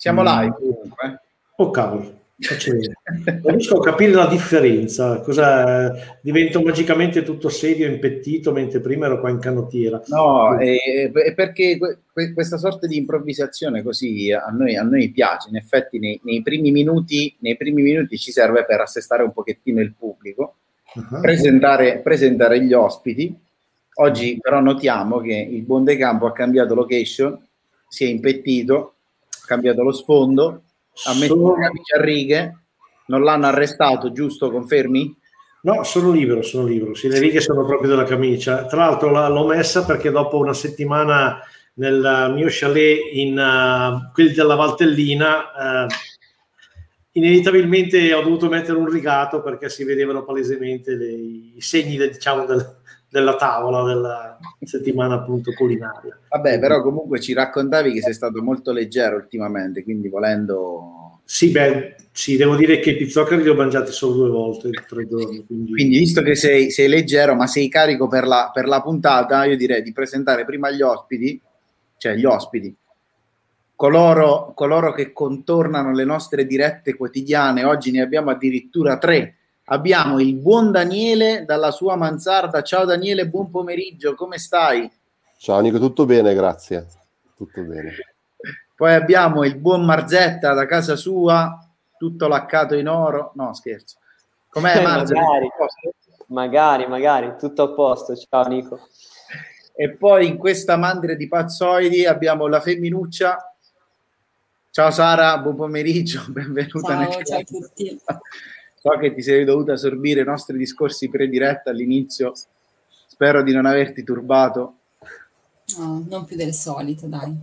Siamo mm. live comunque. Oh cavolo. non riesco a capire la differenza. Cosa diventa magicamente tutto serio e impettito mentre prima ero qua in canottiera? No, è, è perché que- questa sorta di improvvisazione così a noi, a noi piace. In effetti, nei, nei, primi minuti, nei primi minuti ci serve per assestare un pochettino il pubblico, uh-huh. presentare, presentare gli ospiti. Oggi però notiamo che il buon De Campo ha cambiato location, si è impettito, cambiato lo sfondo ha messo sono... camicia a righe, non l'hanno arrestato, giusto? Confermi? No, sono libero, sono libero. Sì, le righe sono proprio della camicia. Tra l'altro l'ho messa perché dopo una settimana nel mio chalet in uh, quelli della Valtellina uh, inevitabilmente ho dovuto mettere un rigato perché si vedevano palesemente le, i segni diciamo, del, della tavola della settimana appunto culinaria. Vabbè, però comunque ci raccontavi che sei stato molto leggero ultimamente, quindi volendo... Sì, beh, sì, devo dire che i pizzoccheri li ho mangiati solo due volte tre giorni. Quindi... quindi visto che sei, sei, leggero, ma sei carico per la, per la puntata, io direi di presentare prima gli ospiti, cioè gli ospiti, coloro, coloro che contornano le nostre dirette quotidiane. Oggi ne abbiamo addirittura tre abbiamo il buon Daniele dalla sua mansarda. Ciao Daniele, buon pomeriggio, come stai? Ciao Nico, tutto bene, grazie. Tutto bene. Poi abbiamo il buon Marzetta da casa sua, tutto laccato in oro. No, scherzo. Com'è Marzetta? magari, magari, magari, tutto a posto. Ciao Nico. E poi in questa mandria di pazzoidi abbiamo la femminuccia. Ciao Sara, buon pomeriggio, benvenuta. Ciao, ciao a tutti. So che ti sei dovuta assorbire i nostri discorsi prediretta all'inizio. Spero di non averti turbato. No, non più del solito, dai.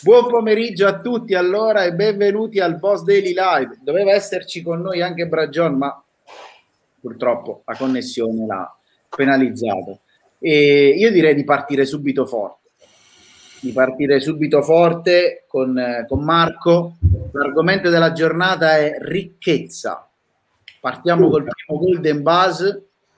Buon pomeriggio a tutti allora e benvenuti al Boss Daily Live. Doveva esserci con noi anche Bragion, ma purtroppo la connessione l'ha penalizzato. E io direi di partire subito forte di partire subito forte con, eh, con Marco. L'argomento della giornata è ricchezza. Partiamo col primo Golden Buzz.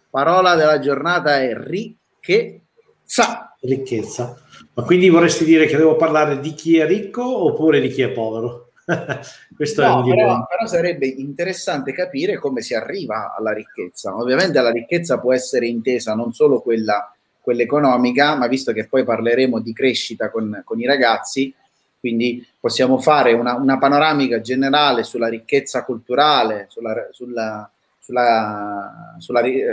Parola della giornata è ricchezza. Ricchezza. Ma quindi vorresti dire che devo parlare di chi è ricco oppure di chi è povero? Questo no, è però, però sarebbe interessante capire come si arriva alla ricchezza. Ovviamente la ricchezza può essere intesa non solo quella quella economica, ma visto che poi parleremo di crescita con, con i ragazzi, quindi possiamo fare una, una, panoramica generale sulla ricchezza culturale, sulla, sulla, sulla, sulla eh,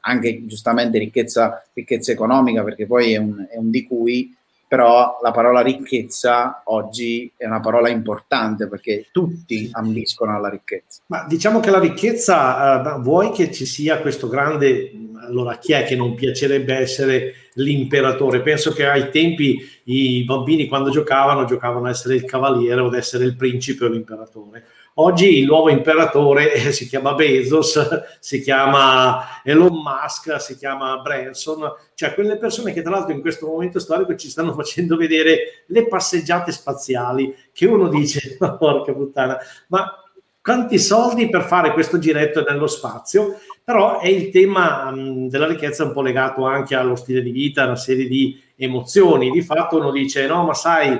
anche giustamente ricchezza, ricchezza, economica, perché poi è un, è un di cui però la parola ricchezza oggi è una parola importante perché tutti ambiscono alla ricchezza. Ma diciamo che la ricchezza, eh, vuoi che ci sia questo grande, allora chi è che non piacerebbe essere l'imperatore? Penso che ai tempi i bambini quando giocavano giocavano a essere il cavaliere o ad essere il principe o l'imperatore. Oggi il nuovo imperatore eh, si chiama Bezos, si chiama Elon Musk, si chiama Branson, cioè quelle persone che tra l'altro in questo momento storico ci stanno facendo vedere le passeggiate spaziali, che uno dice, porca puttana, ma quanti soldi per fare questo giretto nello spazio? Però è il tema mh, della ricchezza un po' legato anche allo stile di vita, a una serie di emozioni. Di fatto uno dice, no, ma sai,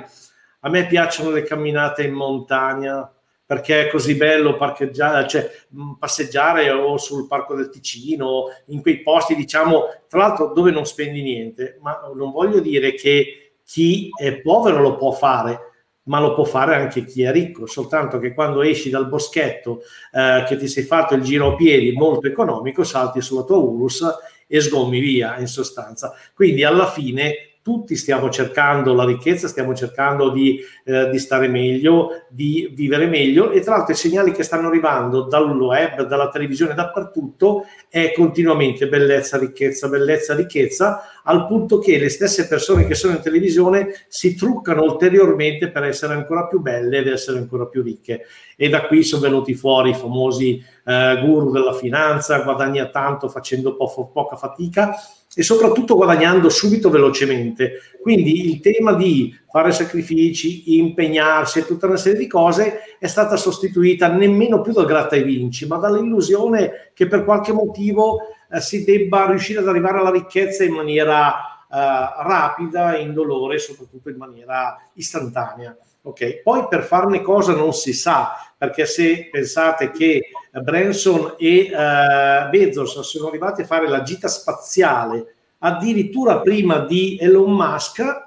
a me piacciono le camminate in montagna, perché è così bello parcheggiare, cioè passeggiare o sul parco del Ticino, in quei posti, diciamo, tra l'altro dove non spendi niente, ma non voglio dire che chi è povero lo può fare, ma lo può fare anche chi è ricco, soltanto che quando esci dal boschetto eh, che ti sei fatto il giro a piedi molto economico, salti sulla tua Urus e sgommi via in sostanza. Quindi alla fine tutti stiamo cercando la ricchezza, stiamo cercando di, eh, di, stare meglio, di vivere meglio e tra l'altro i segnali che stanno arrivando dal web, dalla televisione, dappertutto è continuamente bellezza, ricchezza, bellezza, ricchezza, al punto che le stesse persone che sono in televisione si truccano ulteriormente per essere ancora più belle ed essere ancora più ricche. E da qui sono venuti fuori i famosi eh, guru della finanza, guadagna tanto facendo po- poca fatica e soprattutto guadagnando subito velocemente. Quindi il tema di fare sacrifici, impegnarsi e tutta una serie di cose è stata sostituita nemmeno più dal gratta e vinci, ma dall'illusione che per qualche motivo eh, si debba riuscire ad arrivare alla ricchezza in maniera rapida, indolore e soprattutto in maniera istantanea. Okay. Poi per farne cosa non si sa, perché se pensate che Branson e uh, Bezos sono arrivati a fare la gita spaziale addirittura prima di Elon Musk,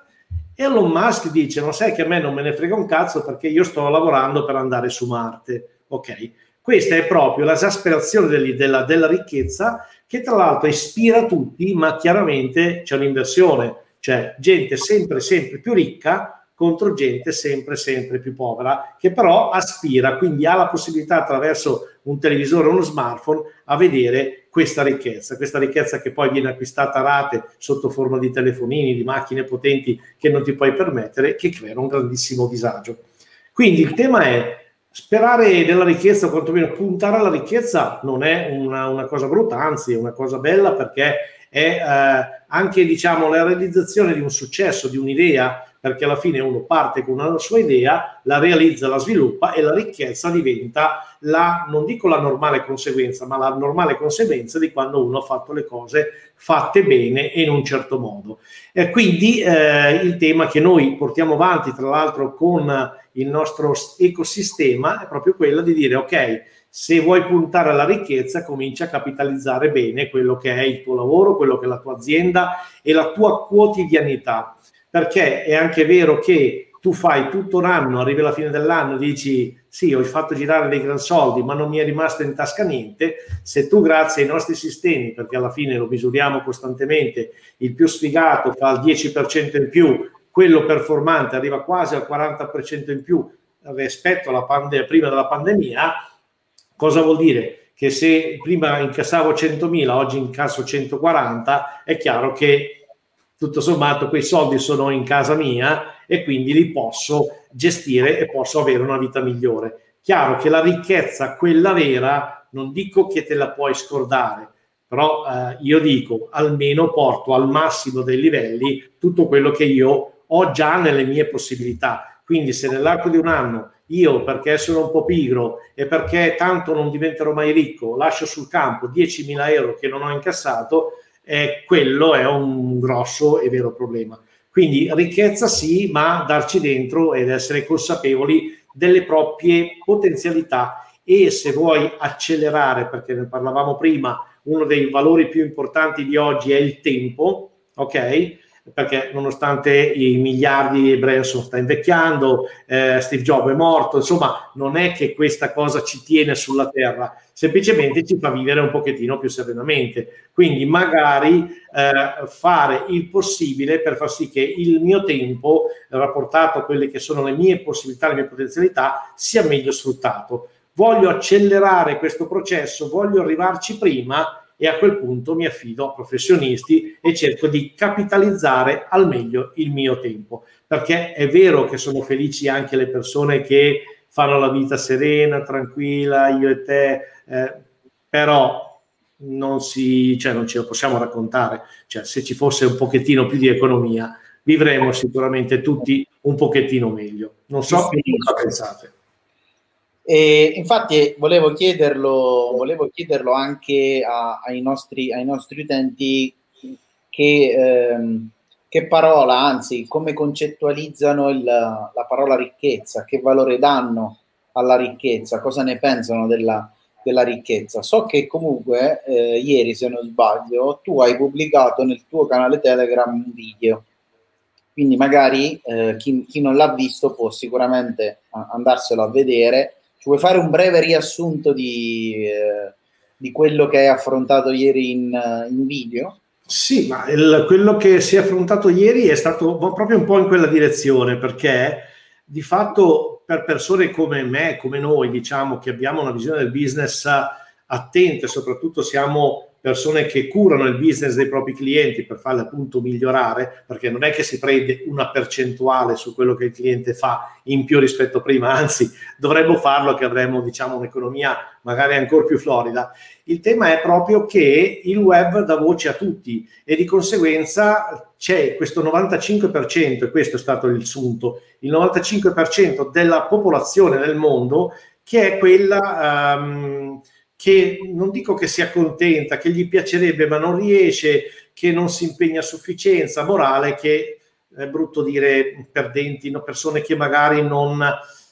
Elon Musk dice, ma sai che a me non me ne frega un cazzo perché io sto lavorando per andare su Marte. Ok, questa è proprio l'esasperazione della, della ricchezza che tra l'altro ispira tutti, ma chiaramente c'è un'inversione, cioè gente sempre, sempre più ricca contro gente sempre, sempre più povera, che però aspira, quindi ha la possibilità attraverso un televisore o uno smartphone a vedere questa ricchezza, questa ricchezza che poi viene acquistata a rate sotto forma di telefonini, di macchine potenti che non ti puoi permettere, che creano un grandissimo disagio. Quindi il tema è sperare della ricchezza, o quantomeno puntare alla ricchezza, non è una, una cosa brutta, anzi è una cosa bella perché è eh, anche diciamo, la realizzazione di un successo, di un'idea perché alla fine uno parte con una sua idea, la realizza, la sviluppa e la ricchezza diventa la, non dico la normale conseguenza, ma la normale conseguenza di quando uno ha fatto le cose fatte bene e in un certo modo. E quindi eh, il tema che noi portiamo avanti, tra l'altro, con il nostro ecosistema è proprio quello di dire ok, se vuoi puntare alla ricchezza, comincia a capitalizzare bene quello che è il tuo lavoro, quello che è la tua azienda e la tua quotidianità perché è anche vero che tu fai tutto un anno, arrivi alla fine dell'anno dici sì, ho fatto girare dei gran soldi, ma non mi è rimasto in tasca niente. Se tu, grazie ai nostri sistemi, perché alla fine lo misuriamo costantemente, il più sfigato fa il 10% in più, quello performante arriva quasi al 40% in più rispetto alla pandemia, prima della pandemia, cosa vuol dire? Che se prima incassavo 100.000, oggi incasso 140, è chiaro che tutto sommato quei soldi sono in casa mia e quindi li posso gestire e posso avere una vita migliore. Chiaro che la ricchezza, quella vera, non dico che te la puoi scordare, però eh, io dico almeno porto al massimo dei livelli tutto quello che io ho già nelle mie possibilità. Quindi se nell'arco di un anno io perché sono un po' pigro e perché tanto non diventerò mai ricco, lascio sul campo 10.000 euro che non ho incassato, eh, quello è un grosso e vero problema. Quindi ricchezza sì, ma darci dentro ed essere consapevoli delle proprie potenzialità e se vuoi accelerare, perché ne parlavamo prima, uno dei valori più importanti di oggi è il tempo, ok? Perché nonostante i miliardi Branson sta invecchiando, eh, Steve Jobs è morto, insomma non è che questa cosa ci tiene sulla terra, semplicemente ci fa vivere un pochettino più serenamente. Quindi magari eh, fare il possibile per far sì che il mio tempo, rapportato a quelle che sono le mie possibilità, le mie potenzialità, sia meglio sfruttato. Voglio accelerare questo processo, voglio arrivarci prima e a quel punto mi affido a professionisti e cerco di capitalizzare al meglio il mio tempo. Perché è vero che sono felici anche le persone che fanno la vita serena, tranquilla, io e te, eh, però non, si, cioè non ce lo possiamo raccontare. Cioè, se ci fosse un pochettino più di economia, vivremo sicuramente tutti un pochettino meglio. Non so sì, cosa pensate. E infatti volevo chiederlo, volevo chiederlo anche a, ai, nostri, ai, nostri, utenti che, ehm, che, parola, anzi come concettualizzano il, la parola ricchezza, che valore danno alla ricchezza, cosa ne pensano della, della ricchezza. So che comunque eh, ieri, se non sbaglio, tu hai pubblicato nel tuo canale Telegram un video quindi magari eh, chi, chi, non l'ha visto può sicuramente andarselo a vedere ci vuoi fare un breve riassunto di, eh, di quello che hai affrontato ieri in, in video? Sì, ma il, quello che si è affrontato ieri è stato proprio un po' in quella direzione, perché di fatto per persone come me, come noi, diciamo che abbiamo una visione del business attenta, soprattutto siamo persone che curano il business dei propri clienti per farli appunto migliorare, perché non è che si prende una percentuale su quello che il cliente fa in più rispetto a prima, anzi dovremmo farlo che avremo diciamo un'economia magari ancora più florida. Il tema è proprio che il web dà voce a tutti e di conseguenza c'è questo 95%, e questo è stato il sunto, il 95% della popolazione del mondo che è quella... Um, che non dico che sia contenta, che gli piacerebbe, ma non riesce, che non si impegna a sufficienza, morale che è brutto dire perdenti, no? persone che magari non...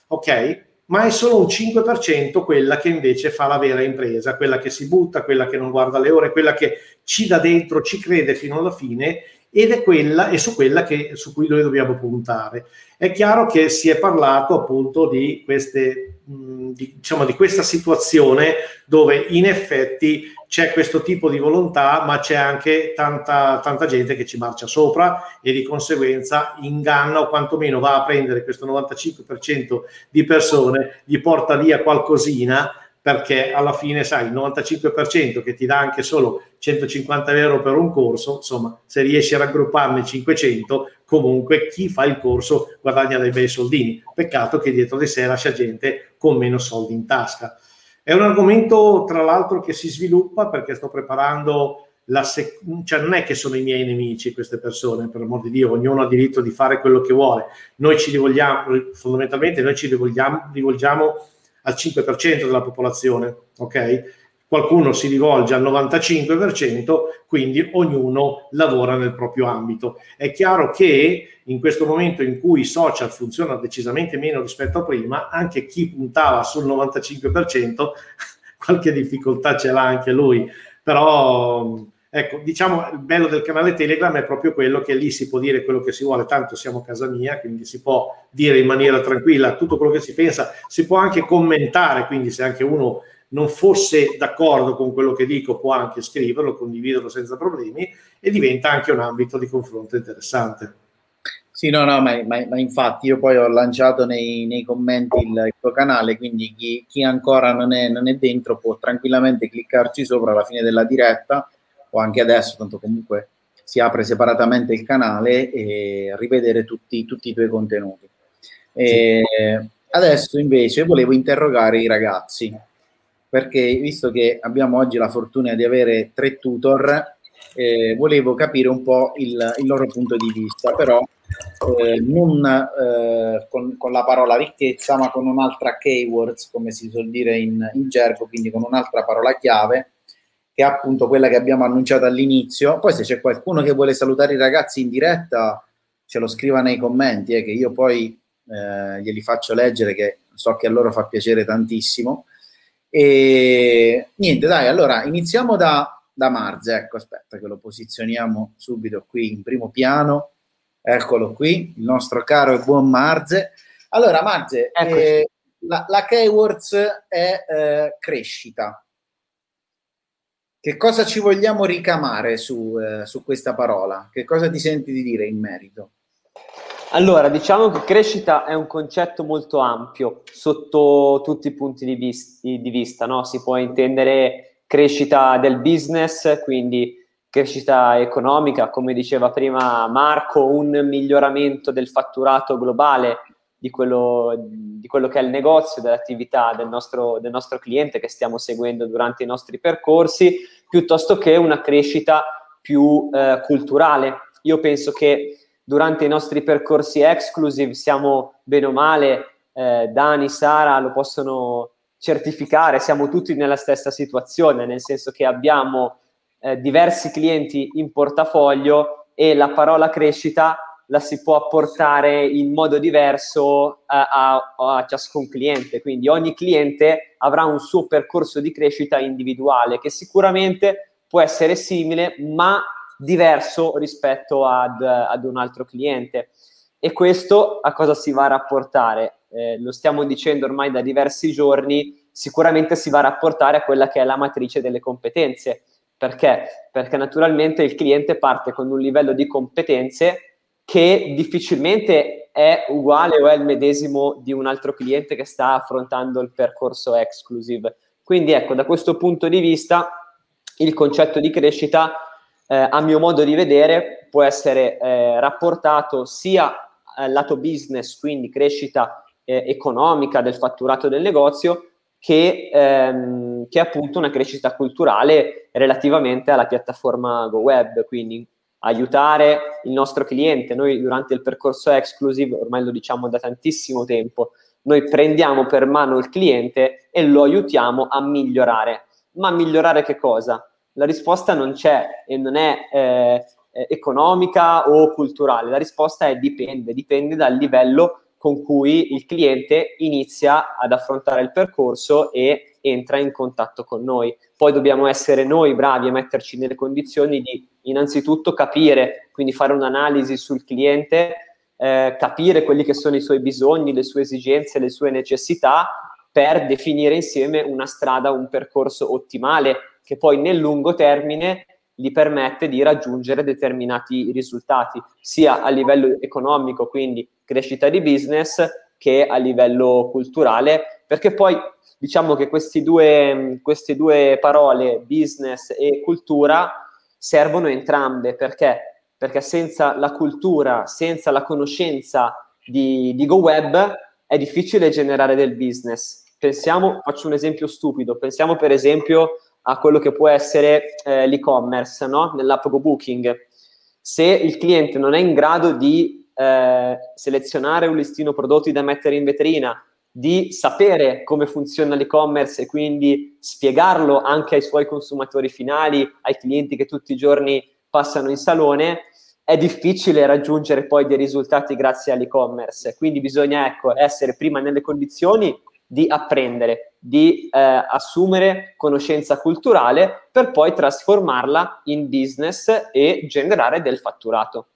Ok, ma è solo un 5% quella che invece fa la vera impresa, quella che si butta, quella che non guarda le ore, quella che ci da dentro, ci crede fino alla fine ed è quella e su quella che, su cui noi dobbiamo puntare. È chiaro che si è parlato appunto di, queste, mh, di, diciamo, di questa situazione dove in effetti c'è questo tipo di volontà, ma c'è anche tanta, tanta gente che ci marcia sopra e di conseguenza inganna o quantomeno va a prendere questo 95% di persone, gli porta via qualcosina perché alla fine sai il 95% che ti dà anche solo 150 euro per un corso, insomma se riesci a raggrupparne 500 comunque chi fa il corso guadagna dei bei soldini, peccato che dietro di sé lascia gente con meno soldi in tasca. È un argomento, tra l'altro, che si sviluppa perché sto preparando la sec- cioè non è che sono i miei nemici queste persone, per amor di Dio, ognuno ha diritto di fare quello che vuole. Noi ci rivolgiamo, fondamentalmente noi ci rivolgiamo, rivolgiamo al 5% della popolazione, ok? qualcuno si rivolge al 95%, quindi ognuno lavora nel proprio ambito. È chiaro che in questo momento in cui i social funzionano decisamente meno rispetto a prima, anche chi puntava sul 95%, qualche difficoltà ce l'ha anche lui, però ecco, diciamo il bello del canale Telegram è proprio quello che lì si può dire quello che si vuole, tanto siamo a casa mia, quindi si può dire in maniera tranquilla tutto quello che si pensa, si può anche commentare, quindi se anche uno non fosse d'accordo con quello che dico può anche scriverlo, condividerlo senza problemi e diventa anche un ambito di confronto interessante. Sì, no, no, ma, ma, ma infatti io poi ho lanciato nei, nei commenti il, il, tuo canale, quindi chi, chi ancora non è, non è, dentro può tranquillamente cliccarci sopra alla fine della diretta o anche adesso, tanto comunque si apre separatamente il canale e rivedere tutti, tutti i tuoi contenuti. E. Adesso invece volevo interrogare i ragazzi perché visto che abbiamo oggi la fortuna di avere tre tutor, eh, volevo capire un po' il, il, loro punto di vista, però eh, non eh, con, con, la parola ricchezza, ma con un'altra keywords, come si suol dire in, in gergo, quindi con un'altra parola chiave, che è appunto quella che abbiamo annunciato all'inizio. Poi se c'è qualcuno che vuole salutare i ragazzi in diretta, ce lo scriva nei commenti, eh, che io poi eh, glieli faccio leggere, che so che a loro fa piacere tantissimo. E niente, dai, allora iniziamo da, da Marze. Ecco, aspetta che lo posizioniamo subito qui in primo piano. Eccolo qui, il nostro caro e buon Marze. Allora, Marze, eh, la, la keywords è eh, crescita. Che cosa ci vogliamo ricamare su, eh, su questa parola? Che cosa ti senti di dire in merito? Allora, diciamo che crescita è un concetto molto ampio sotto tutti i punti di, vis- di vista, no? Si può intendere crescita del business, quindi crescita economica, come diceva prima Marco, un miglioramento del fatturato globale di quello, di quello che è il negozio, dell'attività del nostro, del nostro cliente che stiamo seguendo durante i nostri percorsi, piuttosto che una crescita più eh, culturale. Io penso che durante i nostri percorsi exclusive siamo bene o male, eh, Dani, Sara lo possono certificare, siamo tutti nella stessa situazione, nel senso che abbiamo eh, diversi clienti in portafoglio e la parola crescita la si può apportare in modo diverso a, a, a, ciascun cliente. Quindi ogni cliente avrà un suo percorso di crescita individuale che sicuramente può essere simile, ma diverso rispetto ad, ad un altro cliente. E questo a cosa si va a rapportare? Eh, lo stiamo dicendo ormai da diversi giorni, sicuramente si va a rapportare a quella che è la matrice delle competenze. Perché? Perché naturalmente il cliente parte con un livello di competenze che difficilmente è uguale o è il medesimo di un altro cliente che sta affrontando il percorso exclusive. Quindi ecco, da questo punto di vista il concetto di crescita eh, a mio modo di vedere, può essere eh, rapportato sia al lato business, quindi crescita eh, economica del fatturato del negozio, che, ehm, che appunto una crescita culturale relativamente alla piattaforma GoWeb, quindi aiutare il nostro cliente. Noi durante il percorso exclusive, ormai lo diciamo da tantissimo tempo, noi prendiamo per mano il cliente e lo aiutiamo a migliorare. Ma migliorare che cosa? la risposta non c'è e non è eh, economica o culturale, la risposta è dipende, dipende dal livello con cui il cliente inizia ad affrontare il percorso e entra in contatto con noi. Poi dobbiamo essere noi bravi a metterci nelle condizioni di innanzitutto capire, quindi fare un'analisi sul cliente, eh, capire quelli che sono i suoi bisogni, le sue esigenze, le sue necessità per definire insieme una strada, un percorso ottimale che poi nel lungo termine gli permette di raggiungere determinati risultati, sia a livello economico, quindi crescita di business, che a livello culturale, perché poi diciamo che due, queste due parole, business e cultura, servono entrambe. Perché? Perché senza la cultura, senza la conoscenza di, di GoWeb, è difficile generare del business. Pensiamo, faccio un esempio stupido, pensiamo per esempio a quello che può essere eh, l'e-commerce, no? nell'app GoBooking. Se il cliente non è in grado di eh, selezionare un listino prodotti da mettere in vetrina, di sapere come funziona l'e-commerce e quindi spiegarlo anche ai suoi consumatori finali, ai clienti che tutti i giorni passano in salone, è difficile raggiungere poi dei risultati grazie all'e-commerce. Quindi bisogna ecco, essere prima nelle condizioni di apprendere, di eh, assumere conoscenza culturale per poi trasformarla in business e generare del fatturato.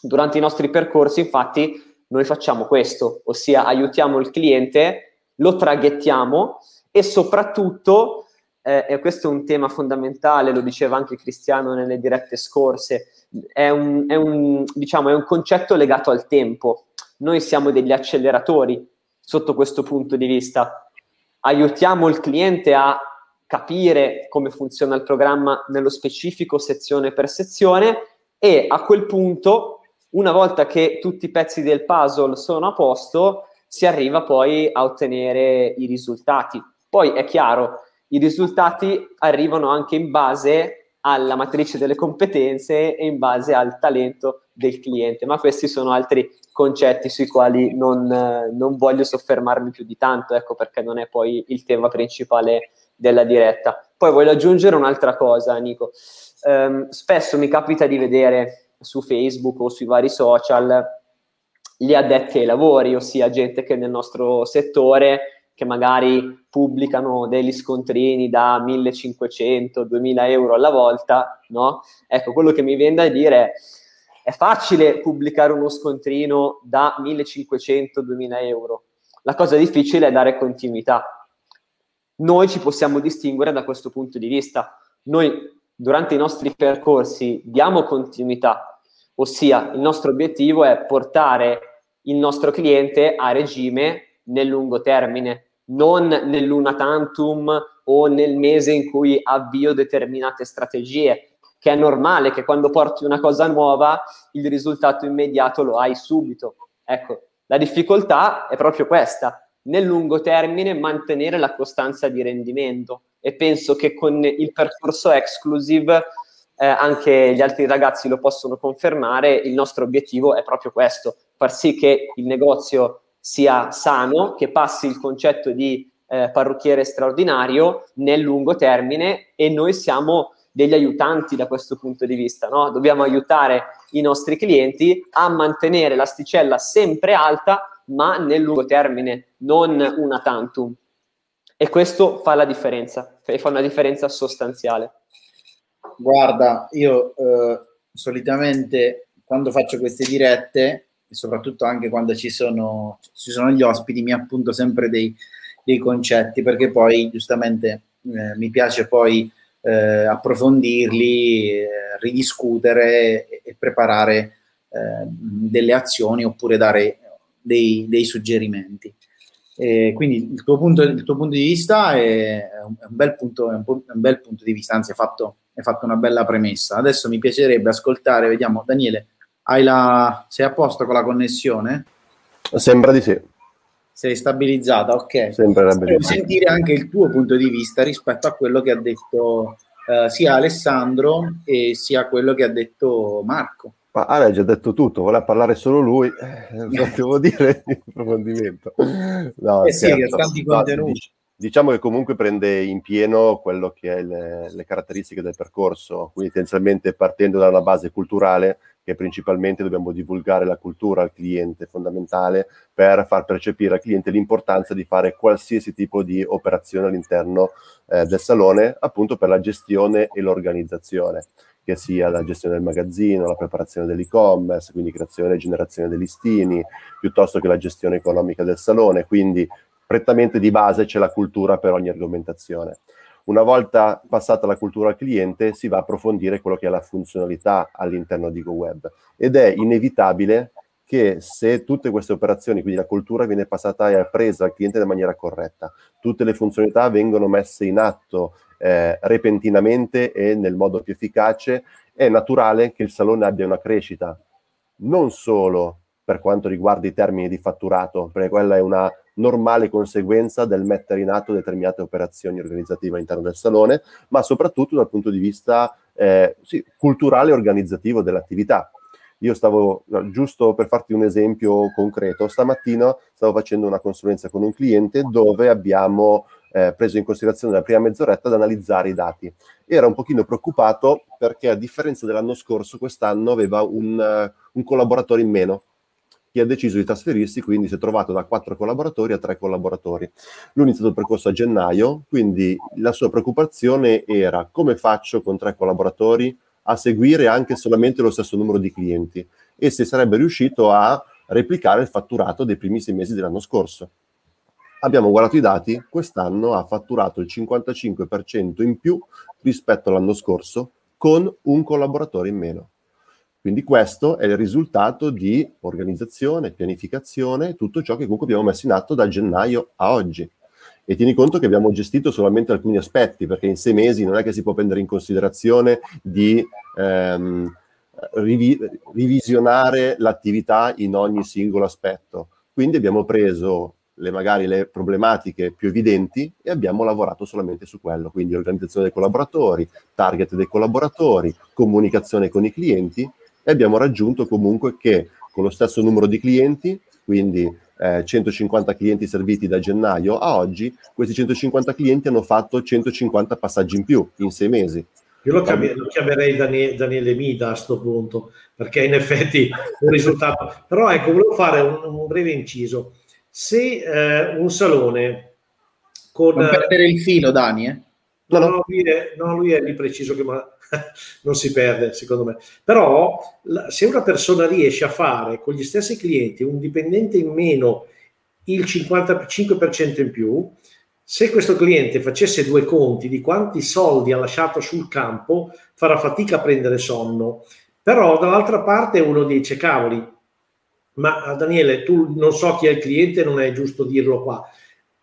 Durante i nostri percorsi, infatti, noi facciamo questo, ossia aiutiamo il cliente, lo traghettiamo e soprattutto, eh, e questo è un tema fondamentale, lo diceva anche Cristiano nelle dirette scorse, è un, è un, diciamo, è un concetto legato al tempo. Noi siamo degli acceleratori sotto questo punto di vista. Aiutiamo il cliente a capire come funziona il programma nello specifico, sezione per sezione, e a quel punto una volta che tutti i pezzi del puzzle sono a posto, si arriva poi a ottenere i risultati. Poi è chiaro, i risultati arrivano anche in base alla matrice delle competenze e in base al talento del cliente, ma questi sono altri concetti sui quali non, non voglio soffermarmi più di tanto, ecco perché non è poi il tema principale della diretta. Poi voglio aggiungere un'altra cosa, Nico. Um, spesso mi capita di vedere su Facebook o sui vari social gli addetti ai lavori, ossia gente che nel nostro settore che magari pubblicano degli scontrini da 1500, 2000 euro alla volta, no? Ecco, quello che mi viene da dire è facile pubblicare uno scontrino da 1500, 2000 euro. La cosa difficile è dare continuità. Noi ci possiamo distinguere da questo punto di vista. Noi durante i nostri percorsi diamo continuità, Ossia, il nostro obiettivo è portare il nostro cliente a regime nel lungo termine, non nell'una tantum o nel mese in cui avvio determinate strategie, che è normale che quando porti una cosa nuova il risultato immediato lo hai subito. Ecco, la difficoltà è proprio questa, nel lungo termine mantenere la costanza di rendimento e penso che con il percorso exclusive eh, anche gli altri ragazzi lo possono confermare, il nostro obiettivo è proprio questo, far sì che il negozio sia sano, che passi il concetto di eh, parrucchiere straordinario nel lungo termine e noi siamo degli aiutanti da questo punto di vista, no? Dobbiamo aiutare i nostri clienti a mantenere l'asticella sempre alta, ma nel lungo termine, non una tantum. E questo fa la differenza, fa una differenza sostanziale. Guarda, io eh, solitamente quando faccio queste dirette, e soprattutto anche quando ci sono, ci sono gli ospiti, mi appunto sempre dei, dei concetti, perché poi giustamente eh, mi piace poi eh, approfondirli, eh, ridiscutere e, e preparare eh, delle azioni oppure dare dei, dei suggerimenti. E quindi il tuo, punto, il tuo punto di vista è un, è un, bel punto, è un, un bel punto di vista, anzi è fatto hai fatto una bella premessa. Adesso mi piacerebbe ascoltare, vediamo, Daniele, hai la... sei a posto con la connessione? Sembra di sì. Sei stabilizzata, ok. Sembrerebbe Devo sentire anche il tuo punto di vista rispetto a quello che ha detto eh, sia Alessandro e sia quello che ha detto Marco. Ma ha già detto tutto, voleva parlare solo lui, eh, devo dire di approfondimento. No, eh sì, che tanti contenuti. Diciamo che comunque prende in pieno quello che è le, le caratteristiche del percorso, quindi tendenzialmente partendo da una base culturale che principalmente dobbiamo divulgare la cultura al cliente, fondamentale per far percepire al cliente l'importanza di fare qualsiasi tipo di operazione all'interno eh, del salone, appunto per la gestione e l'organizzazione che sia la gestione del magazzino, la preparazione dell'e-commerce, quindi creazione e generazione dei listini, piuttosto che la gestione economica del salone, quindi prettamente di base c'è la cultura per ogni argomentazione. Una volta passata la cultura al cliente si va a approfondire quello che è la funzionalità all'interno di GoWeb. Ed è inevitabile che se tutte queste operazioni, quindi la cultura viene passata e appresa al cliente in maniera corretta, tutte le funzionalità vengono messe in atto eh, repentinamente e nel modo più efficace, è naturale che il salone abbia una crescita, non solo per quanto riguarda i termini di fatturato, perché quella è una normale conseguenza del mettere in atto determinate operazioni organizzative all'interno del salone, ma soprattutto dal punto di vista eh, sì, culturale e organizzativo dell'attività. Io stavo, giusto per farti un esempio concreto, stamattina stavo facendo una consulenza con un cliente dove abbiamo eh, preso in considerazione la prima mezz'oretta ad analizzare i dati. Era un pochino preoccupato perché a differenza dell'anno scorso, quest'anno aveva un, uh, un collaboratore in meno che ha deciso di trasferirsi, quindi si è trovato da quattro collaboratori a tre collaboratori. Lui ha iniziato il percorso a gennaio, quindi la sua preoccupazione era come faccio con tre collaboratori a seguire anche solamente lo stesso numero di clienti e se sarebbe riuscito a replicare il fatturato dei primi sei mesi dell'anno scorso. Abbiamo guardato i dati, quest'anno ha fatturato il 55% in più rispetto all'anno scorso con un collaboratore in meno. Quindi questo è il risultato di organizzazione, pianificazione, tutto ciò che comunque abbiamo messo in atto da gennaio a oggi. E tieni conto che abbiamo gestito solamente alcuni aspetti, perché in sei mesi non è che si può prendere in considerazione di ehm, rivi- rivisionare l'attività in ogni singolo aspetto. Quindi abbiamo preso le, magari le problematiche più evidenti e abbiamo lavorato solamente su quello, quindi organizzazione dei collaboratori, target dei collaboratori, comunicazione con i clienti e abbiamo raggiunto comunque che con lo stesso numero di clienti, quindi eh, 150 clienti serviti da gennaio a oggi, questi 150 clienti hanno fatto 150 passaggi in più in sei mesi. Io lo, chiamerei, lo chiamerei Daniele, Daniele Mida a questo punto, perché in effetti un risultato... Però ecco, volevo fare un, un breve inciso. Se eh, un salone con... Non perdere il filo, Dani, eh? No, no, lui è, no, lui è lì preciso che ma, non si perde, secondo me. Però se una persona riesce a fare con gli stessi clienti un dipendente in meno il 55% in più, se questo cliente facesse due conti di quanti soldi ha lasciato sul campo, farà fatica a prendere sonno. Però dall'altra parte uno dice, cavoli, ma Daniele, tu non so chi è il cliente, non è giusto dirlo qua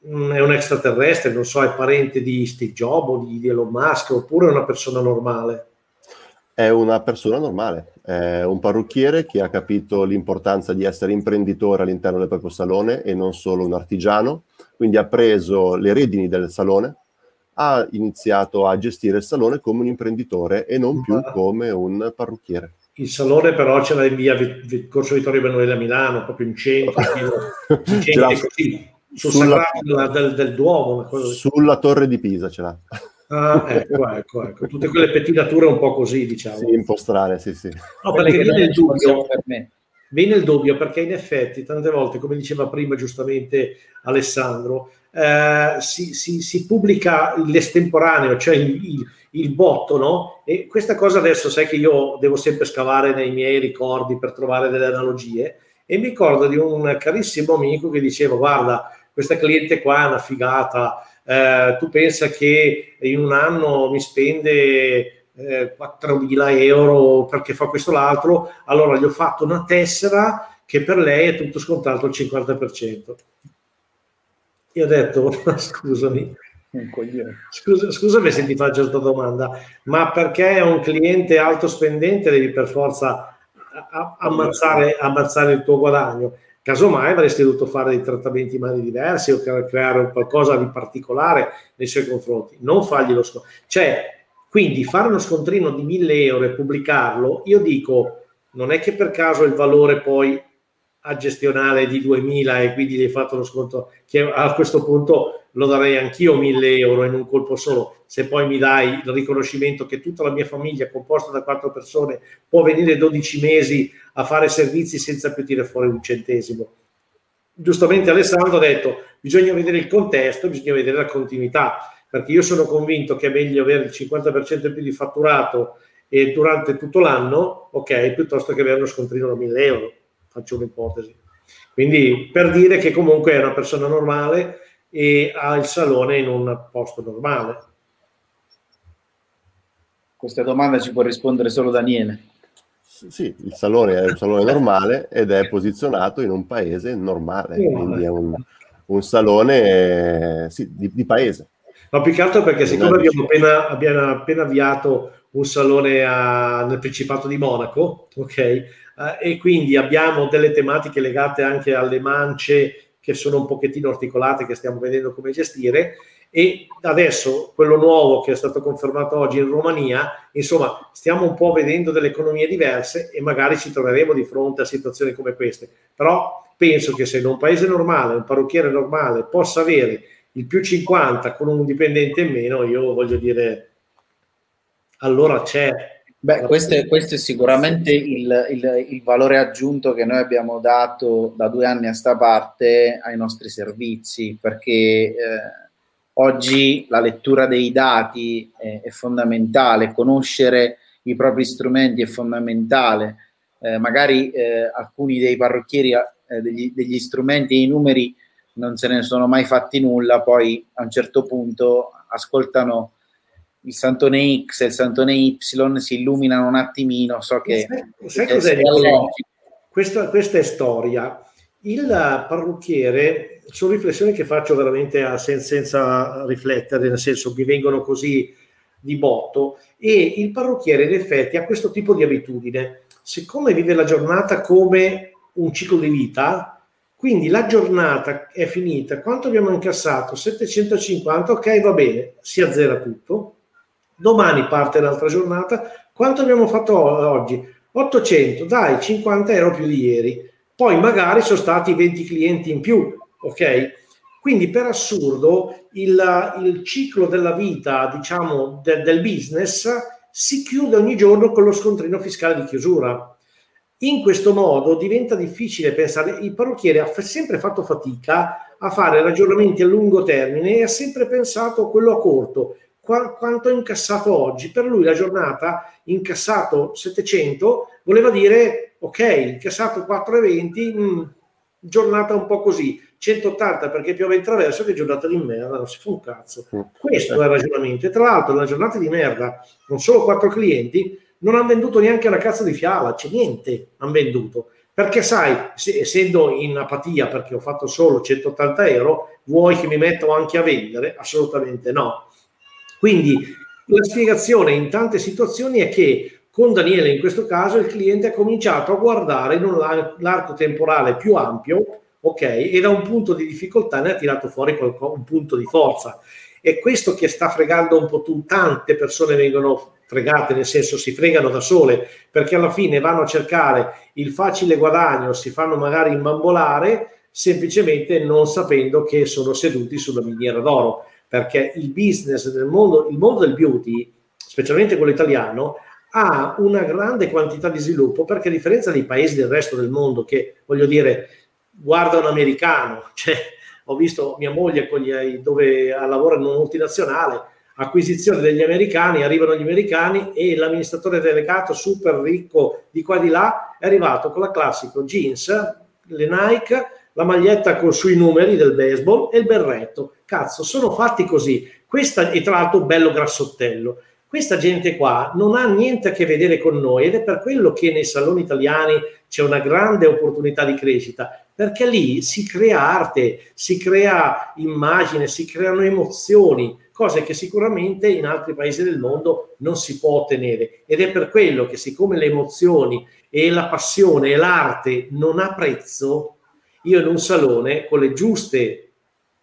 è un extraterrestre, non so, è parente di Steve Jobs o di Elon Musk oppure è una persona normale? È una persona normale, è un parrucchiere che ha capito l'importanza di essere imprenditore all'interno del proprio salone e non solo un artigiano, quindi ha preso le redini del salone, ha iniziato a gestire il salone come un imprenditore e non più come un parrucchiere. Il salone però ce l'ha in via Corso Vittorio Emanuele a Milano, proprio in centro, in centro così sul sulla, del, del, Duomo. Sulla torre di Pisa ce l'ha. Ah, ecco, ecco, ecco. Tutte quelle pettinature un po' così, diciamo. Sì, un po' strane, sì, sì. No, perché viene il dubbio per me. Viene il dubbio perché in effetti tante volte, come diceva prima giustamente Alessandro, eh, si, si, si, pubblica l'estemporaneo, cioè il, il, il, botto, no? E questa cosa adesso sai che io devo sempre scavare nei miei ricordi per trovare delle analogie e mi ricordo di un carissimo amico che diceva guarda, questa cliente qua è una figata, eh, tu pensa che in un anno mi spende eh, 4.000 euro perché fa questo o l'altro, allora gli ho fatto una tessera che per lei è tutto scontato al 50%. Io ho detto, scusami, Scusa, scusami se ti faccio questa domanda, ma perché è un cliente alto spendente devi per forza ammazzare, ammazzare il tuo guadagno? Casomai avresti dovuto fare dei trattamenti in mani diversi o creare qualcosa di particolare nei suoi confronti. Non fargli lo scontrino. Cioè, quindi fare uno scontrino di 1000 euro e pubblicarlo, io dico, non è che per caso il valore poi a gestionale di 2000 e quindi gli hai fatto lo sconto, che a questo punto lo darei anch'io 1000 euro in un colpo solo, se poi mi dai il riconoscimento che tutta la mia famiglia, composta da quattro persone, può venire 12 mesi a fare servizi senza più tirare fuori un centesimo. Giustamente Alessandro ha detto, bisogna vedere il contesto, bisogna vedere la continuità, perché io sono convinto che è meglio avere il 50% in più di fatturato e durante tutto l'anno, ok, piuttosto che avere uno scontrino da 1000 euro, faccio un'ipotesi. Quindi per dire che comunque è una persona normale e ha il salone in un posto normale. Questa domanda ci può rispondere solo Daniele. Sì, il salone è un salone normale ed è posizionato in un paese normale, quindi è un, un salone sì, di, di, paese. Ma più che altro perché siccome abbiamo appena, abbiamo appena avviato un salone a, nel Principato di Monaco, ok? Uh, e quindi abbiamo delle tematiche legate anche alle mance che sono un pochettino articolate, che stiamo vedendo come gestire, e adesso quello nuovo che è stato confermato oggi in Romania, insomma, stiamo un po' vedendo delle economie diverse e magari ci troveremo di fronte a situazioni come queste. Però penso che se in un paese normale, un parrucchiere normale possa avere il più 50 con un dipendente in meno, io voglio dire, allora c'è Beh, questo è, questo è sicuramente il, il, il, valore aggiunto che noi abbiamo dato da due anni a sta parte ai nostri servizi, perché eh, oggi la lettura dei dati è, è, fondamentale, conoscere i propri strumenti è fondamentale. Eh, magari eh, alcuni dei parrucchieri eh, degli, degli strumenti e i numeri non se ne sono mai fatti nulla, poi a un certo punto ascoltano il santone X e il santone Y si illuminano un attimino, so che... Sai, cos'è? Questa, questa è storia. Il parrucchiere, sono riflessioni che faccio veramente a, sen, senza riflettere, nel senso mi vengono così di botto, e il parrucchiere in effetti ha questo tipo di abitudine. Siccome vive la giornata come un ciclo di vita, quindi la giornata è finita, quanto abbiamo incassato? 750, ok, va bene, si azzera tutto, domani parte l'altra giornata, quanto abbiamo fatto oggi? 800, dai, 50 euro più di ieri. Poi magari sono stati 20 clienti in più, ok? Quindi per assurdo il, il ciclo della vita, diciamo, de, del business si chiude ogni giorno con lo scontrino fiscale di chiusura. In questo modo diventa difficile pensare, il parrucchiere ha sempre fatto fatica a fare ragionamenti a lungo termine e ha sempre pensato a quello a corto quanto ha incassato oggi. Per lui la giornata incassato 700 voleva dire ok, incassato 4,20, mh, mm, giornata un po' così, 180 perché piove in traverso, che giornata di merda, non si fa un cazzo. Mm. Questo è il ragionamento. E tra l'altro, nella giornata di merda, con solo 4 clienti, non hanno venduto neanche una cazzo di fiala, c'è niente, hanno venduto. Perché sai, se, essendo in apatia perché ho fatto solo 180 euro, vuoi che mi metto anche a vendere? Assolutamente no. Quindi la spiegazione in tante situazioni è che con Daniele in questo caso il cliente ha cominciato a guardare in un arco temporale più ampio, ok, e da un punto di difficoltà ne ha tirato fuori un punto di forza. E questo che sta fregando un po' tu, tante persone vengono fregate, nel senso si fregano da sole, perché alla fine vanno a cercare il facile guadagno, si fanno magari imbambolare, semplicemente non sapendo che sono seduti sulla miniera d'oro perché il business del mondo, il mondo del beauty, specialmente quello italiano, ha una grande quantità di sviluppo perché a differenza dei paesi del resto del mondo che, voglio dire, guarda un americano, cioè ho visto mia moglie gli, dove lavora in una multinazionale, acquisizione degli americani, arrivano gli americani e l'amministratore delegato super ricco di qua e di là è arrivato con la classico jeans, le Nike, la maglietta con sui numeri del baseball e il berretto cazzo, sono fatti così. Questa, e tra l'altro bello grassottello. Questa gente qua non ha niente a che vedere con noi ed è per quello che nei saloni italiani c'è una grande opportunità di crescita, perché lì si crea arte, si crea immagine, si creano emozioni, cose che sicuramente in altri paesi del mondo non si può ottenere. Ed è per quello che siccome le emozioni e la passione e l'arte non ha prezzo, io in un salone con le giuste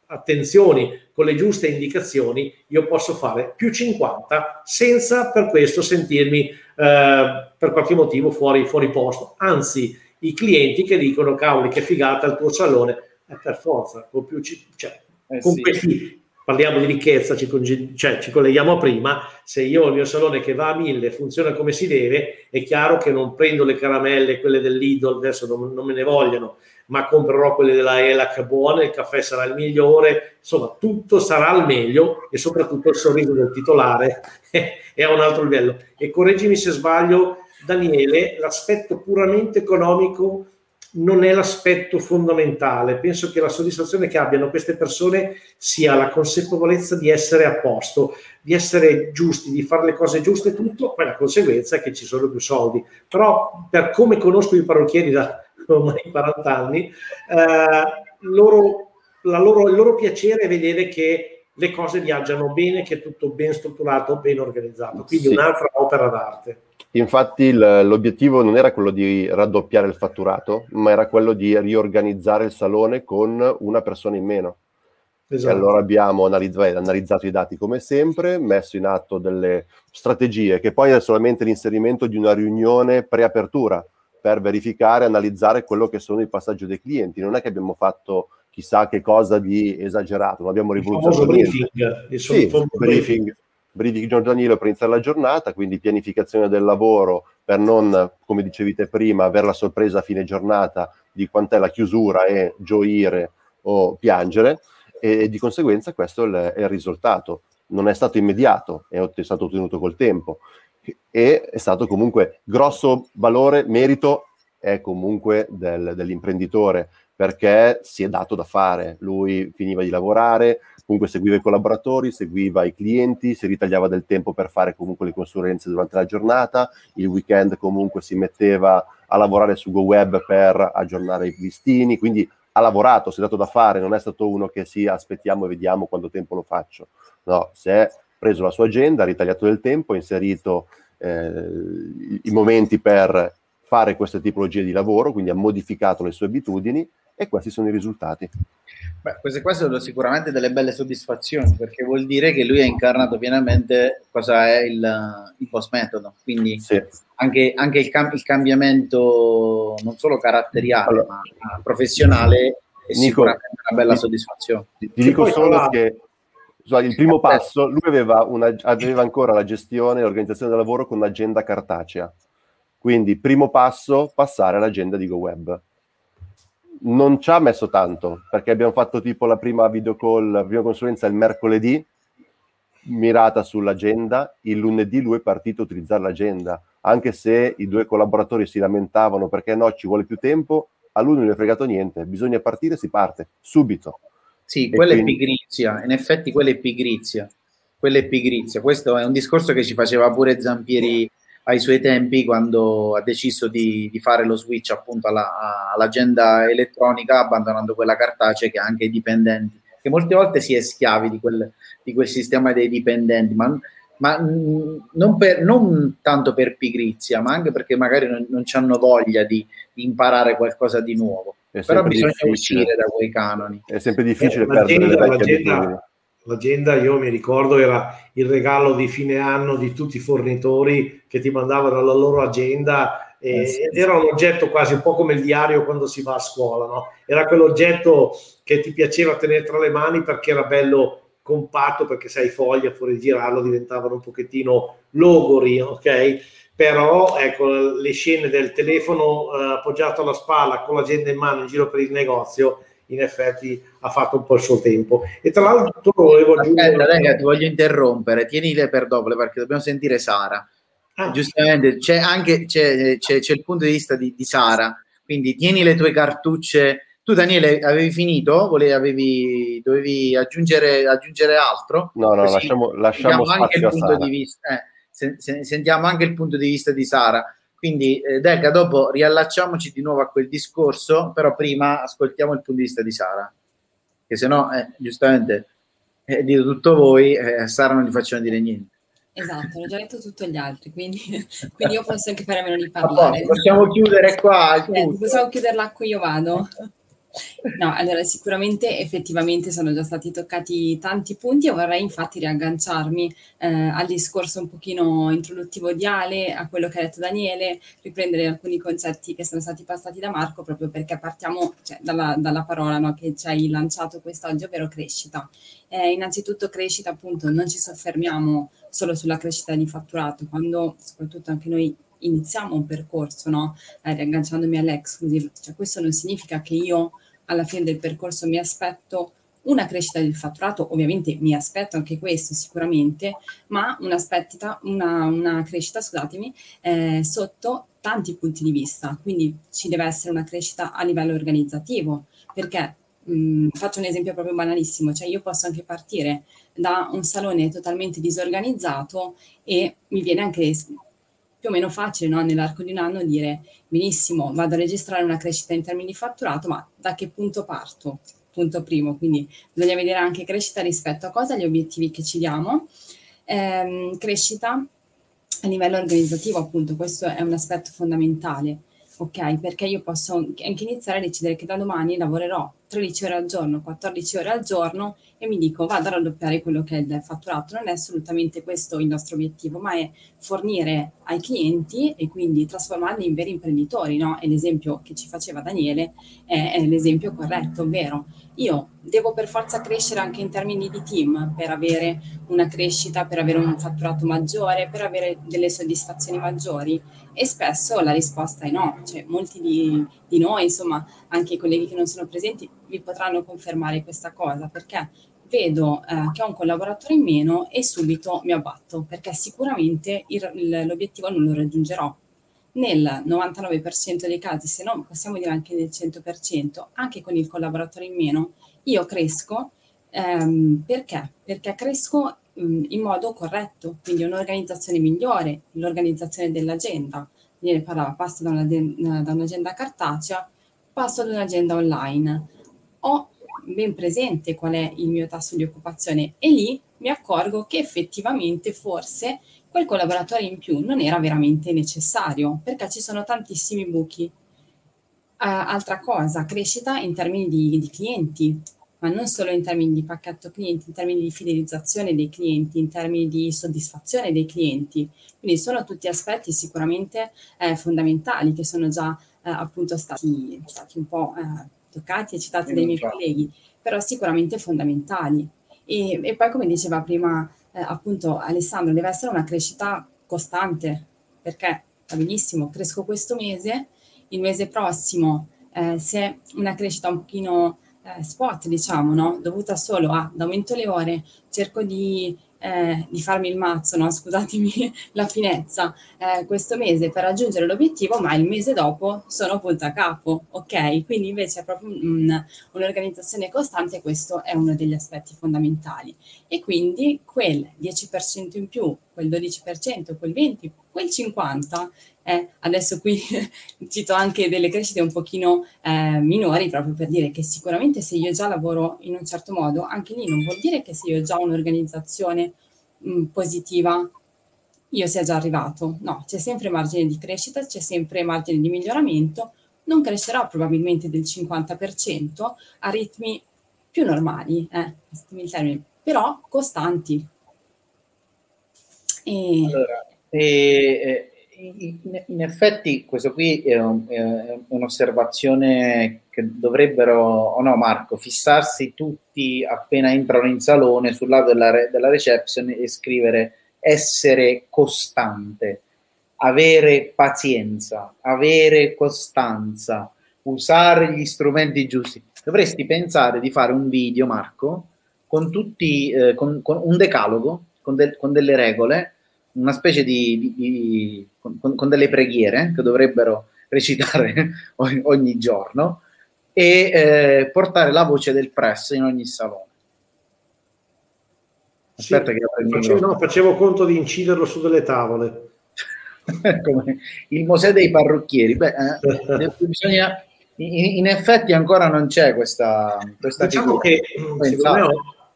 attenzioni, con le giuste indicazioni, io posso fare più 50 senza per questo sentirmi eh, per qualche motivo fuori, fuori posto. Anzi, i clienti che dicono cavoli che figata il tuo salone, è per forza, con più, cioè, Eh, con sì. questi parliamo di ricchezza, ci, cioè, ci colleghiamo a prima, se io ho il mio salone che va a mille, funziona come si deve, è chiaro che non prendo le caramelle, quelle del Lidl, adesso non, non me ne vogliono, ma comprerò quelle della ELAC buone, il caffè sarà il migliore, insomma tutto sarà al meglio e soprattutto il sorriso del titolare è a un altro livello. E correggimi se sbaglio, Daniele, l'aspetto puramente economico non è l'aspetto fondamentale. Penso che la soddisfazione che abbiano queste persone sia la consapevolezza di essere a posto, di essere giusti, di fare le cose giuste, tutto, poi la conseguenza è che ci sono più soldi. Però per come conosco i parrucchieri da ormai 40 anni, eh, loro, loro, il loro piacere è vedere che le cose viaggiano bene, che è tutto ben strutturato, ben organizzato. Quindi sì. un'altra opera d'arte. Infatti l'obiettivo non era quello di raddoppiare il fatturato, ma era quello di riorganizzare il salone con una persona in meno. Esatto. E allora abbiamo analizzato, analizzato i dati come sempre, messo in atto delle strategie, che poi è solamente l'inserimento di una riunione preapertura per verificare, analizzare quello che sono i passaggi dei clienti. Non è che abbiamo fatto chissà che cosa di esagerato, non abbiamo rivoluzionato niente. Briefing, sì, briefing briefing giornaliero per iniziare la giornata, quindi pianificazione del lavoro per non, come dicevi te prima, avere la sorpresa a fine giornata di quant'è la chiusura e gioire o piangere e di conseguenza questo è il risultato. Non è stato immediato, è stato ottenuto col tempo e è stato comunque grosso valore, merito è comunque del, dell'imprenditore perché si è dato da fare. Lui finiva di lavorare, comunque seguiva i collaboratori, seguiva i clienti, si ritagliava del tempo per fare comunque le consulenze durante la giornata, il weekend comunque si metteva a lavorare su GoWeb per aggiornare i listini, quindi ha lavorato, si è dato da fare, non è stato uno che sì, aspettiamo e vediamo quanto tempo lo faccio. No, si è preso la sua agenda, ha ritagliato del tempo, ha inserito eh, i momenti per fare queste tipologie di lavoro, quindi ha modificato le sue abitudini e questi sono i risultati. Beh, queste qua sono sicuramente delle belle soddisfazioni perché vuol dire che lui ha incarnato pienamente cosa è il, il post metodo, quindi sì. anche, anche il, cam- il, cambiamento non solo caratteriale allora, ma professionale è Nico, sicuramente una bella soddisfazione. Ti, ti dico solo che il primo passo, lui aveva, una, aveva ancora la gestione e l'organizzazione del lavoro con un'agenda cartacea. Quindi, primo passo, passare all'agenda di GoWeb non ci ha messo tanto perché abbiamo fatto tipo la prima video call, la prima consulenza il mercoledì mirata sull'agenda, il lunedì lui è partito a utilizzare l'agenda, anche se i due collaboratori si lamentavano perché no, ci vuole più tempo, a lui non gli è fregato niente, bisogna partire, si parte, subito. Sì, quella quindi... è pigrizia, in effetti quella è pigrizia, quella è pigrizia, questo è un discorso che ci faceva pure Zampieri ai suoi tempi quando ha deciso di, di fare lo switch appunto alla, all'agenda elettronica abbandonando quella cartacea che ha anche i dipendenti. Che molte volte si è schiavi di quel, di quel sistema dei dipendenti ma, ma non, per, non, tanto per pigrizia ma anche perché magari non, non hanno voglia di, di, imparare qualcosa di nuovo. Però bisogna uscire da quei canoni. È sempre difficile eh, perdere le vecchie abitudini l'agenda, io mi ricordo, era il regalo di fine anno di tutti i fornitori che ti mandavano la loro agenda eh, ed era un oggetto quasi un po' come il diario quando si va a scuola, no? Era quell'oggetto che ti piaceva tenere tra le mani perché era bello compatto, perché sai, foglie fuori girarlo diventavano un pochettino logori, ok? Però ecco, le scene del telefono eh, appoggiato alla spalla con l'agenda in mano in giro per il negozio in effetti ha fatto un po' il suo tempo. E tra l'altro volevo aggiungere... Aspetta, Lega, ti voglio interrompere, tienile per dopo perché dobbiamo sentire Sara. Ah. Giustamente, c'è anche c'è, c'è, c'è, il punto di vista di, di, Sara, quindi tieni le tue cartucce. Tu Daniele avevi finito? Volevi, avevi, dovevi aggiungere, aggiungere altro? No, no, Così lasciamo, lasciamo anche il punto di vista, eh, se, se, sentiamo anche il punto di vista di Sara quindi, eh, Deca, dopo riallacciamoci di nuovo a quel discorso, però prima ascoltiamo il punto di vista di Sara, che se no, eh, giustamente, eh, dite tutto voi, eh, Sara non gli facciamo dire niente. Esatto, l'ho già detto tutti gli altri, quindi, quindi io posso anche fare meno di parlare. possiamo chiudere qua. Eh, possiamo chiuderla qui, io vado. No, allora sicuramente effettivamente sono già stati toccati tanti punti e vorrei infatti riagganciarmi eh, al discorso un pochino introduttivo di Ale, a quello che ha detto Daniele, riprendere alcuni concetti che sono stati passati da Marco proprio perché partiamo cioè, dalla, dalla, parola no, che ci hai lanciato quest'oggi, ovvero crescita. Eh, innanzitutto crescita appunto, non ci soffermiamo solo sulla crescita di fatturato, quando soprattutto anche noi iniziamo un percorso, no? eh, riagganciandomi all'exclusive, cioè questo non significa che io alla fine del percorso mi aspetto una crescita del fatturato, ovviamente mi aspetto anche questo sicuramente, ma una, una, crescita, scusatemi, eh, sotto tanti punti di vista. Quindi ci deve essere una crescita a livello organizzativo, perché mh, mm, faccio un esempio proprio banalissimo, cioè io posso anche partire da un salone totalmente disorganizzato e mi viene anche più o meno facile no? nell'arco di un anno dire benissimo, vado a registrare una crescita in termini di fatturato, ma da che punto parto? Punto primo, quindi bisogna vedere anche crescita rispetto a cosa, gli obiettivi che ci diamo, ehm, crescita a livello organizzativo, appunto, questo è un aspetto fondamentale, ok? Perché io posso anche iniziare a decidere che da domani lavorerò 13 ore al giorno, 14 ore al giorno e mi dico vado a raddoppiare quello che è il fatturato. Non è assolutamente questo il nostro obiettivo, ma è fornire ai clienti e quindi trasformarli in veri imprenditori. No? E l'esempio che ci faceva Daniele è, è l'esempio corretto, ovvero io devo per forza crescere anche in termini di team per avere una crescita, per avere un fatturato maggiore, per avere delle soddisfazioni maggiori? E spesso la risposta è no, cioè molti di, di noi, insomma anche i colleghi che non sono presenti, vi potranno confermare questa cosa perché vedo eh, che ho un collaboratore in meno e subito mi abbatto perché sicuramente il, il, l'obiettivo non lo raggiungerò. Nel 99% dei casi, se non possiamo dire anche nel 100%, anche con il collaboratore in meno, io cresco ehm, perché? Perché cresco mh, in modo corretto, quindi un'organizzazione migliore, l'organizzazione dell'agenda. Viene parlava, passo da, una, da un'agenda cartacea, passo ad un'agenda online ho ben presente qual è il mio tasso di occupazione e lì mi accorgo che effettivamente forse quel collaboratore in più non era veramente necessario perché ci sono tantissimi buchi. Uh, altra cosa, crescita in termini di, di, clienti, ma non solo in termini di pacchetto clienti, in termini di fidelizzazione dei clienti, in termini di soddisfazione dei clienti. Quindi sono tutti aspetti sicuramente eh, fondamentali che sono già eh, appunto stati, stati un po' eh, toccati e citati dai miei colleghi, però sicuramente fondamentali. E, e poi, come diceva prima eh, appunto Alessandro, deve essere una crescita costante, perché va benissimo, cresco questo mese, il mese prossimo, eh, se una crescita un pochino eh, spot, diciamo, no? dovuta solo ad aumento le ore, cerco di eh, di farmi il mazzo, no? scusatemi la finezza, eh, questo mese per raggiungere l'obiettivo, ma il mese dopo sono punto a capo, ok? Quindi invece è proprio un, un'organizzazione costante questo è uno degli aspetti fondamentali. E quindi quel 10% in più, quel 12%, quel 20%, quel 50%, eh, adesso qui cito anche delle crescite un pochino eh, minori proprio per dire che sicuramente se io già lavoro in un certo modo, anche lì non vuol dire che se io ho già un'organizzazione mh, positiva io sia già arrivato. No, c'è sempre margine di crescita, c'è sempre margine di miglioramento, non crescerà probabilmente del 50% a ritmi più normali, eh, però costanti. E... Allora, e, in, effetti questo qui è, un, è, un'osservazione che dovrebbero, o no Marco, fissarsi tutti appena entrano in salone sul lato della, della reception e scrivere essere costante, avere pazienza, avere costanza, usare gli strumenti giusti. Dovresti pensare di fare un video, Marco, con tutti, eh, con, con un decalogo, con, de, con delle regole una specie di, di, di con, con, delle preghiere che dovrebbero recitare ogni, ogni giorno e eh, portare la voce del press in ogni salone. Aspetta sì, che facevo, no, facevo conto di inciderlo su delle tavole. Il Mosè dei parrucchieri. Beh, eh, bisogna, in, in, effetti ancora non c'è questa, questa diciamo che secondo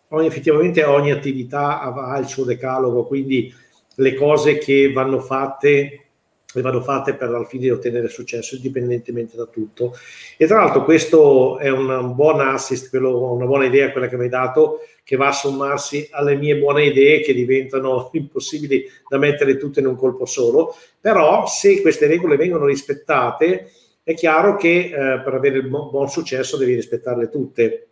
me effettivamente ogni attività ha il suo decalogo, quindi le cose che vanno fatte e vanno fatte per al fine di ottenere successo indipendentemente da tutto. E tra l'altro questo è un buon assist, quello, una buona idea quella che mi hai dato, che va a sommarsi alle mie buone idee che diventano impossibili da mettere tutte in un colpo solo, però se queste regole vengono rispettate è chiaro che eh, per avere il buon successo devi rispettarle tutte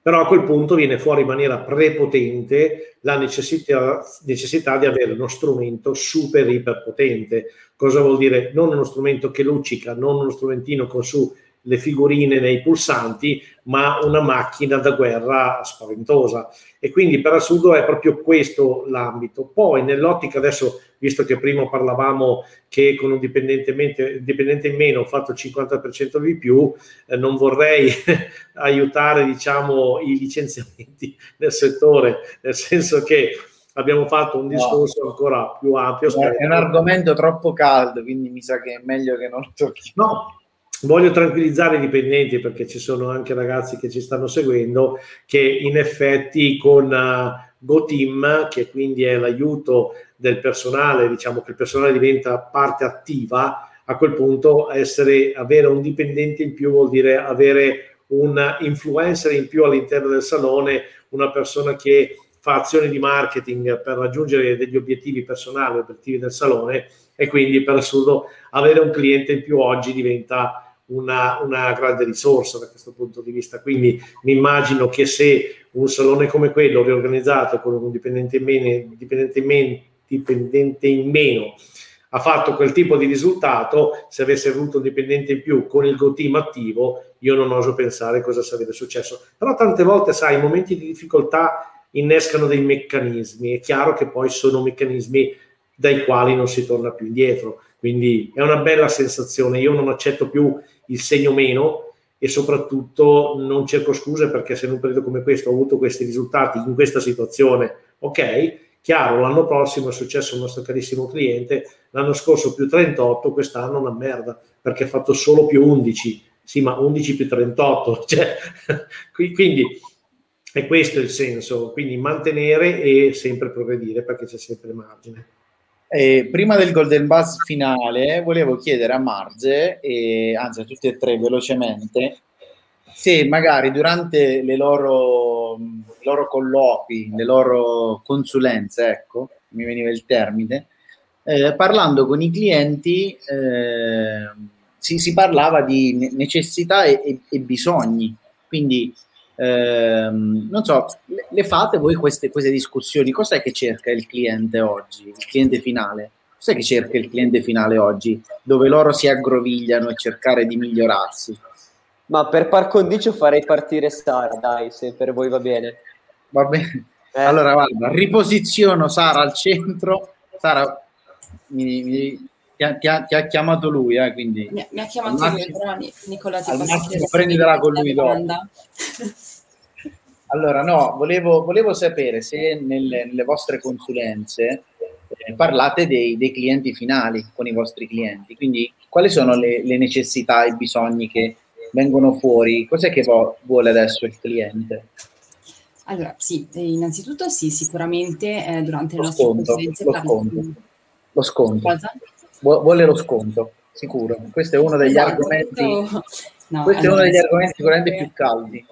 però a quel punto viene fuori in maniera prepotente la necessità, necessità di avere uno strumento super iperpotente. Cosa vuol dire? Non uno strumento che luccica, non uno strumentino con su le figurine nei pulsanti, ma una macchina da guerra spaventosa. E quindi per assurdo è proprio questo l'ambito. Poi nell'ottica adesso, visto che prima parlavamo che con un dipendente, in meno ho fatto il 50% di più, eh, non vorrei aiutare diciamo, i licenziamenti nel settore, nel senso che abbiamo fatto un discorso no. ancora più ampio. È un argomento troppo caldo, quindi mi sa che è meglio che non tocchi. No, Voglio tranquillizzare i dipendenti perché ci sono anche ragazzi che ci stanno seguendo che in effetti con uh, GoTeam, che quindi è l'aiuto del personale, diciamo che il personale diventa parte attiva, a quel punto essere, avere un dipendente in più vuol dire avere un influencer in più all'interno del salone, una persona che fa azioni di marketing per raggiungere degli obiettivi personali, obiettivi del salone e quindi per assurdo avere un cliente in più oggi diventa una, una, grande risorsa da questo punto di vista. Quindi mi immagino che se un salone come quello riorganizzato con un dipendente in meno, dipendente in meno, dipendente in meno ha fatto quel tipo di risultato, se avesse avuto un dipendente in più con il Go Team attivo, io non oso pensare cosa sarebbe successo. Però tante volte, sai, i momenti di difficoltà innescano dei meccanismi. È chiaro che poi sono meccanismi dai quali non si torna più indietro. Quindi è una bella sensazione. Io non accetto più il segno meno e soprattutto non cerco scuse perché se in un periodo come questo ho avuto questi risultati in questa situazione, ok, chiaro, l'anno prossimo è successo un nostro carissimo cliente, l'anno scorso più 38, quest'anno una merda perché ha fatto solo più 11, sì ma 11 più 38, cioè, quindi è questo il senso, quindi mantenere e sempre progredire perché c'è sempre margine. Eh, prima del Golden Buzz finale, volevo chiedere a Marge, e, anzi a tutti e tre velocemente, se magari durante le loro, i loro colloqui, le loro consulenze, ecco, mi veniva il termine, eh, parlando con i clienti eh, si, si, parlava di necessità e, e, e bisogni. Quindi Ehm, non so, le, le, fate voi queste, queste discussioni? Cos'è che cerca il cliente oggi, il cliente finale? Cos'è che cerca il cliente finale oggi, dove loro si aggrovigliano e cercare di migliorarsi? Ma per par condicio farei partire Sara, dai, se per voi va bene. Va bene. Eh. Allora, guarda, riposiziono Sara al centro. Sara, mi, mi, ti, ha, ti, ha, ti, ha, chiamato lui, eh, quindi... Mi, mi ha chiamato lui, però Nicola ti posso prendila con lui dopo. Allora, no, volevo, volevo sapere se nelle, nelle vostre consulenze eh, parlate dei, dei, clienti finali con i vostri clienti, quindi quali sono le, le necessità e i bisogni che vengono fuori? Cos'è che vuole adesso il cliente? Allora, sì, innanzitutto sì, sicuramente eh, durante lo le nostre sconto, consulenze... Lo sconto, lo sconto. Cosa? Vuole lo sconto, sicuro. Questo è uno degli esatto, argomenti... No, questo allora, è uno degli argomenti sicuramente più caldi.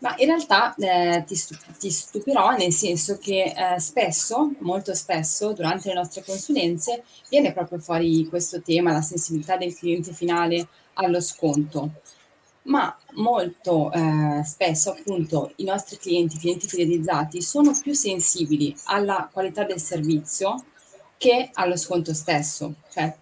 Ma in realtà eh, ti, ti, stupirò nel senso che eh, spesso, molto spesso, durante le nostre consulenze viene proprio fuori questo tema, la sensibilità del cliente finale allo sconto. Ma molto eh, spesso appunto i nostri clienti, clienti fidelizzati, sono più sensibili alla qualità del servizio che allo sconto stesso. Cioè,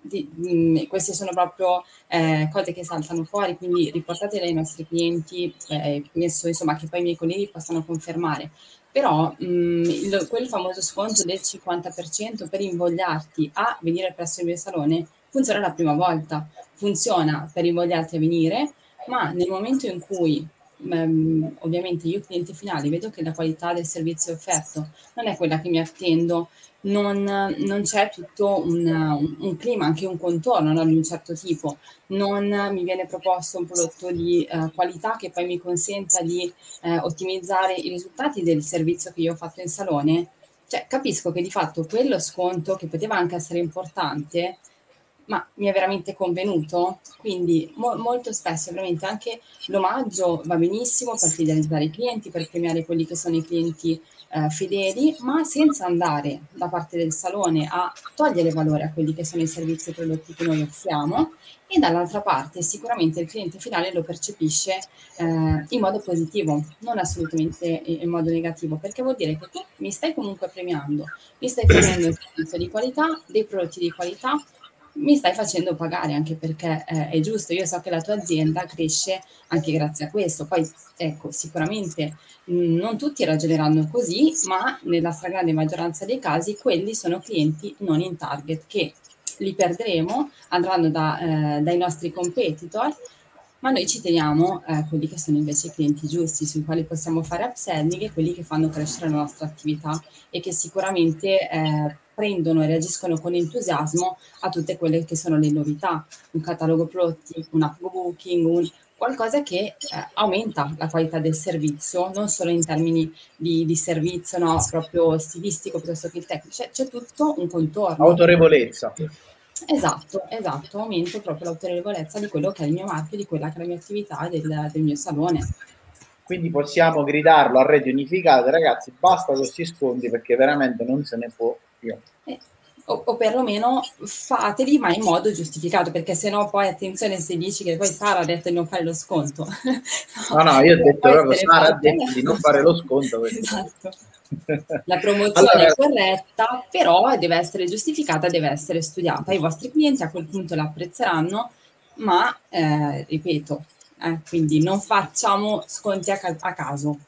di, mh, queste sono proprio eh, cose che saltano fuori, quindi riportatele ai nostri clienti, eh, insomma che poi i miei colleghi possano confermare. Però mh, il, quel famoso sconto del 50% per invogliarti a venire presso il mio salone funziona la prima volta, funziona per invogliarti a venire, ma nel momento in cui Um, ovviamente io cliente finale vedo che la qualità del servizio offerto non è quella che mi attendo, non, non c'è tutto un, un, clima, anche un contorno no, di un certo tipo, non mi viene proposto un prodotto di uh, qualità che poi mi consenta di uh, ottimizzare i risultati del servizio che io ho fatto in salone, cioè, capisco che di fatto quello sconto, che poteva anche essere importante, ma mi è veramente convenuto. Quindi mo- molto spesso veramente anche l'omaggio va benissimo per fidelizzare i clienti, per premiare quelli che sono i clienti eh, fedeli, ma senza andare da parte del salone a togliere valore a quelli che sono i servizi e prodotti che noi offriamo e dall'altra parte sicuramente il cliente finale lo percepisce eh, in modo positivo, non assolutamente in modo negativo, perché vuol dire che tu mi stai comunque premiando, mi stai fornendo un servizio di qualità, dei prodotti di qualità mi stai facendo pagare anche perché eh, è giusto, io so che la tua azienda cresce anche grazie a questo, poi ecco sicuramente mh, mm, non tutti ragioneranno così, ma nella stragrande maggioranza dei casi quelli sono clienti non in target che li perderemo, andranno da, eh, dai nostri competitor ma noi ci teniamo eh, quelli che sono invece i clienti giusti, sui quali possiamo fare upselling e quelli che fanno crescere la nostra attività e che sicuramente eh, prendono e reagiscono con entusiasmo a tutte quelle che sono le novità, un catalogo prodotti, un app booking, un, qualcosa che eh, aumenta la qualità del servizio, non solo in termini di, di servizio no, proprio stilistico piuttosto che tecnico, c'è, c'è tutto un contorno. Autorevolezza. Esatto, esatto, aumento proprio l'autorevolezza di quello che è il mio marchio, di quella che è la mia attività, del, del mio salone. Quindi possiamo gridarlo a reti unificate, ragazzi, basta questi sconti perché veramente non se ne può più. Eh, o, o, perlomeno fateli, ma in modo giustificato, perché se no poi attenzione se dici che poi Sara ha detto di non fare lo sconto. no, no, io ho detto proprio Sara ha detto di non fare lo sconto. Esatto. La promozione allora, è corretta, però deve essere giustificata, deve essere studiata. I vostri clienti a quel punto la apprezzeranno, ma eh, ripeto, eh, quindi non facciamo sconti a, ca- a caso.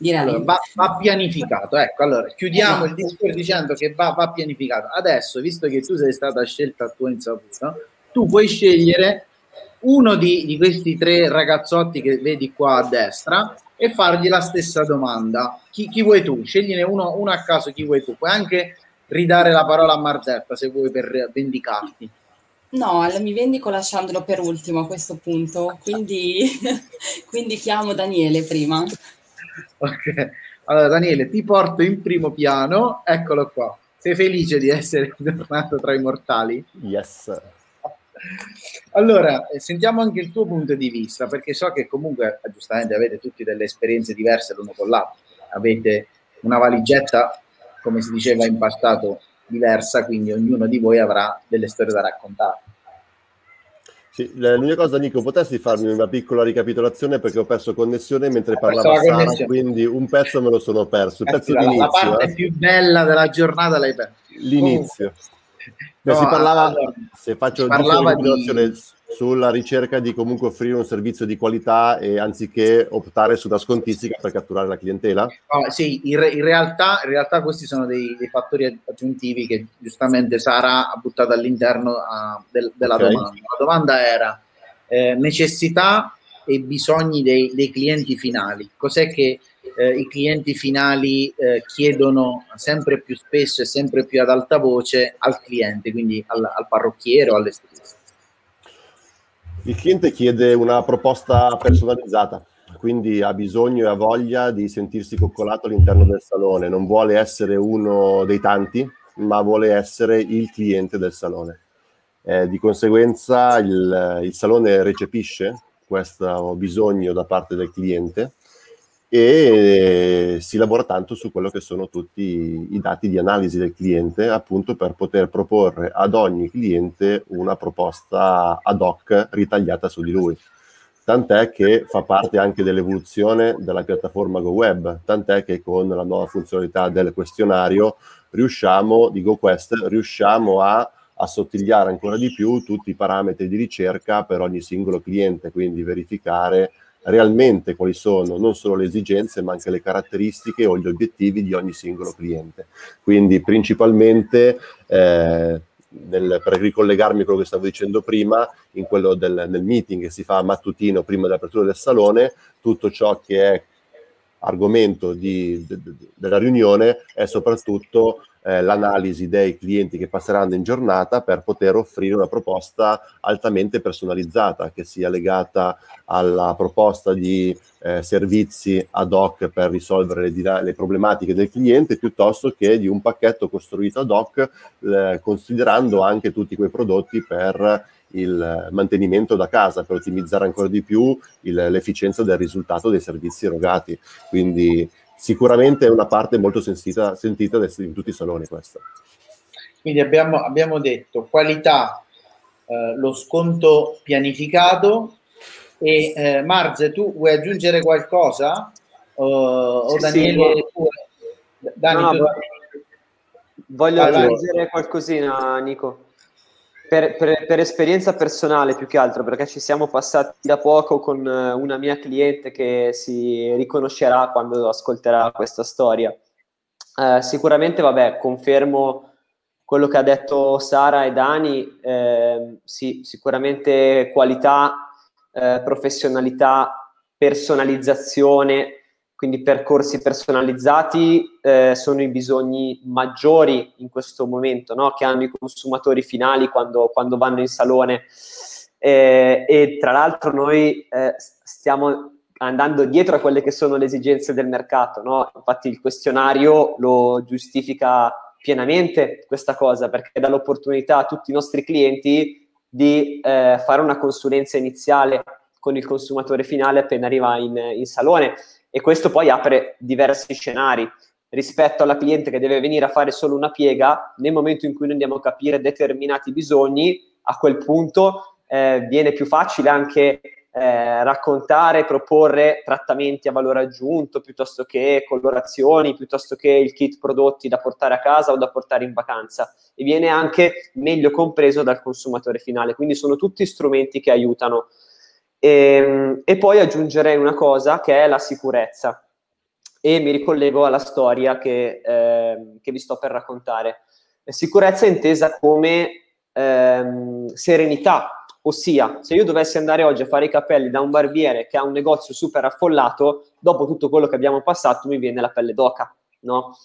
Allora, va, va, pianificato. Ecco, allora chiudiamo esatto. il discorso dicendo che va, va, pianificato. Adesso, visto che tu sei stata scelta a tua insaputa, tu puoi scegliere uno di, di questi tre ragazzotti che vedi qua a destra e fargli la stessa domanda. Chi, chi vuoi tu? Scegliene uno, uno, a caso, chi vuoi tu. Puoi anche ridare la parola a Marzetta se vuoi per vendicarti. No, mi vendico lasciandolo per ultimo a questo punto, quindi, quindi chiamo Daniele prima. Ok, allora Daniele ti porto in primo piano, eccolo qua. Sei felice di essere tornato tra i mortali? Yes. Allora, eh, sentiamo anche il tuo punto di vista, perché so che comunque, eh, giustamente, avete tutti delle esperienze diverse l'uno con l'altro. Avete una valigetta, come si diceva in passato, diversa, quindi ognuno di voi avrà delle storie da raccontare. Sì, l'unica cosa, Nico, potresti farmi una piccola ricapitolazione perché ho perso connessione mentre parlava Sara, quindi un pezzo me lo sono perso. Il pezzo la, d'inizio, la parte eh. più bella della giornata l'hai perso. L'inizio. Oh. No, si parlava, allora, se faccio si parlava di... sulla ricerca di comunque offrire un servizio di qualità e anziché optare su una scontistica per catturare la clientela? No, sì, in, in, realtà, in, realtà, questi sono dei, dei, fattori aggiuntivi che giustamente Sara ha buttato all'interno uh, del, della okay. domanda. La domanda era eh, necessità e bisogni dei, dei clienti finali. Cos'è che eh, i clienti finali eh, chiedono sempre più spesso e sempre più ad alta voce al cliente, quindi al, al parrucchiere o all'estetista. Il cliente chiede una proposta personalizzata, quindi ha bisogno e ha voglia di sentirsi coccolato all'interno del salone, non vuole essere uno dei tanti, ma vuole essere il cliente del salone. Eh, di conseguenza il, il salone recepisce questo bisogno da parte del cliente e si lavora tanto su quello che sono tutti i dati di analisi del cliente, appunto per poter proporre ad ogni cliente una proposta ad hoc ritagliata su di lui. Tant'è che fa parte anche dell'evoluzione della piattaforma GoWeb, tant'è che con la nuova funzionalità del questionario riusciamo, di GoQuest, riusciamo a assottigliare ancora di più tutti i parametri di ricerca per ogni singolo cliente, quindi verificare realmente quali sono non solo le esigenze ma anche le caratteristiche o gli obiettivi di ogni singolo cliente. Quindi principalmente eh, nel, per ricollegarmi a quello che stavo dicendo prima, in quello del nel meeting che si fa mattutino prima dell'apertura del salone, tutto ciò che è argomento di, de, de, della riunione è soprattutto eh, l'analisi dei clienti che passeranno in giornata per poter offrire una proposta altamente personalizzata che sia legata alla proposta di eh, servizi ad hoc per risolvere le, le, problematiche del cliente piuttosto che di un pacchetto costruito ad hoc eh, considerando anche tutti quei prodotti per il mantenimento da casa per ottimizzare ancora di più il, l'efficienza del risultato dei servizi erogati. Quindi sicuramente è una parte molto sentita, sentita in tutti i saloni questa. Quindi abbiamo, abbiamo detto qualità, eh, lo sconto pianificato e eh, Marze, tu vuoi aggiungere qualcosa? Uh, o sì, Daniele? Sì, Dani, no, tu... Voglio vai, aggiungere vai. qualcosina, Nico. Per, per, per, esperienza personale più che altro, perché ci siamo passati da poco con eh, una mia cliente che si riconoscerà quando ascolterà questa storia. Eh, sicuramente, vabbè, confermo quello che ha detto Sara e Dani, eh, sì, sicuramente qualità, eh, professionalità, personalizzazione quindi percorsi personalizzati eh, sono i bisogni maggiori in questo momento no? che hanno i consumatori finali quando, quando vanno in salone eh, e tra l'altro noi eh, stiamo andando dietro a quelle che sono le esigenze del mercato no? infatti il questionario lo giustifica pienamente questa cosa perché dà l'opportunità a tutti i nostri clienti di eh, fare una consulenza iniziale con il consumatore finale appena arriva in, in salone e questo poi apre diversi scenari. Rispetto alla cliente che deve venire a fare solo una piega, nel momento in cui noi andiamo a capire determinati bisogni, a quel punto eh, viene più facile anche eh, raccontare, proporre trattamenti a valore aggiunto piuttosto che colorazioni, piuttosto che il kit prodotti da portare a casa o da portare in vacanza. E viene anche meglio compreso dal consumatore finale. Quindi sono tutti strumenti che aiutano e, ehm, e poi aggiungerei una cosa che è la sicurezza e mi ricollego alla storia che, eh, che vi sto per raccontare. Sicurezza è intesa come ehm, serenità, ossia se io dovessi andare oggi a fare i capelli da un barbiere che ha un negozio super affollato, dopo tutto quello che abbiamo passato mi viene la pelle d'oca, no?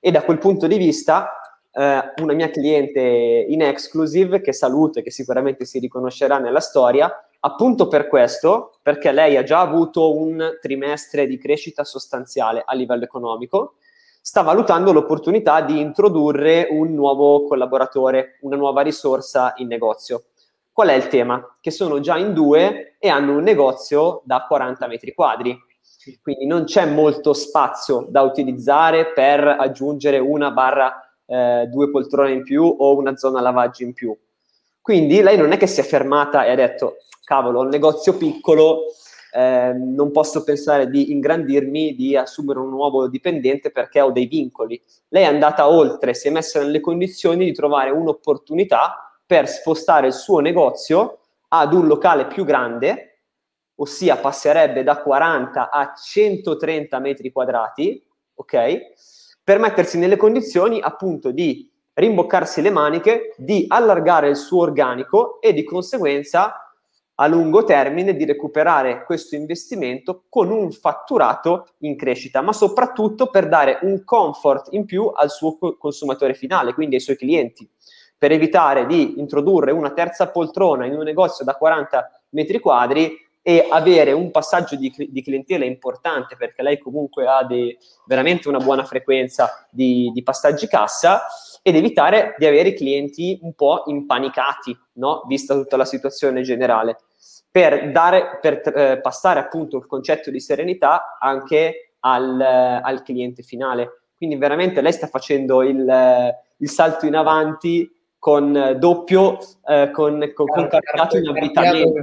E da quel punto di vista eh, una mia cliente in exclusive che saluto e che sicuramente si riconoscerà nella storia, appunto per questo, perché lei ha già avuto un trimestre di crescita sostanziale a livello economico, sta valutando l'opportunità di introdurre un nuovo collaboratore, una nuova risorsa in negozio. Qual è il tema? Che sono già in due e hanno un negozio da 40 metri quadri. Quindi non c'è molto spazio da utilizzare per aggiungere una barra eh, due poltrone in più o una zona lavaggio in più. Quindi lei non è che si è fermata e ha detto, cavolo, ho un negozio piccolo, eh, non posso pensare di ingrandirmi, di assumere un nuovo dipendente perché ho dei vincoli. Lei è andata oltre, si è messa nelle condizioni di trovare un'opportunità per spostare il suo negozio ad un locale più grande, ossia passerebbe da 40 a 130 metri quadrati, ok? per mettersi nelle condizioni appunto di rimboccarsi le maniche, di allargare il suo organico e di conseguenza a lungo termine di recuperare questo investimento con un fatturato in crescita, ma soprattutto per dare un comfort in più al suo consumatore finale, quindi ai suoi clienti, per evitare di introdurre una terza poltrona in un negozio da 40 metri quadri e avere un passaggio di, di, clientela importante perché lei comunque ha dei, veramente una buona frequenza di, di, passaggi cassa ed evitare di avere i clienti un po' impanicati, no? vista tutta la situazione generale, per, dare, per eh, passare appunto il concetto di serenità anche al, al, cliente finale. Quindi veramente lei sta facendo il, il salto in avanti con doppio, eh, con, con, con cartato in avvitamento.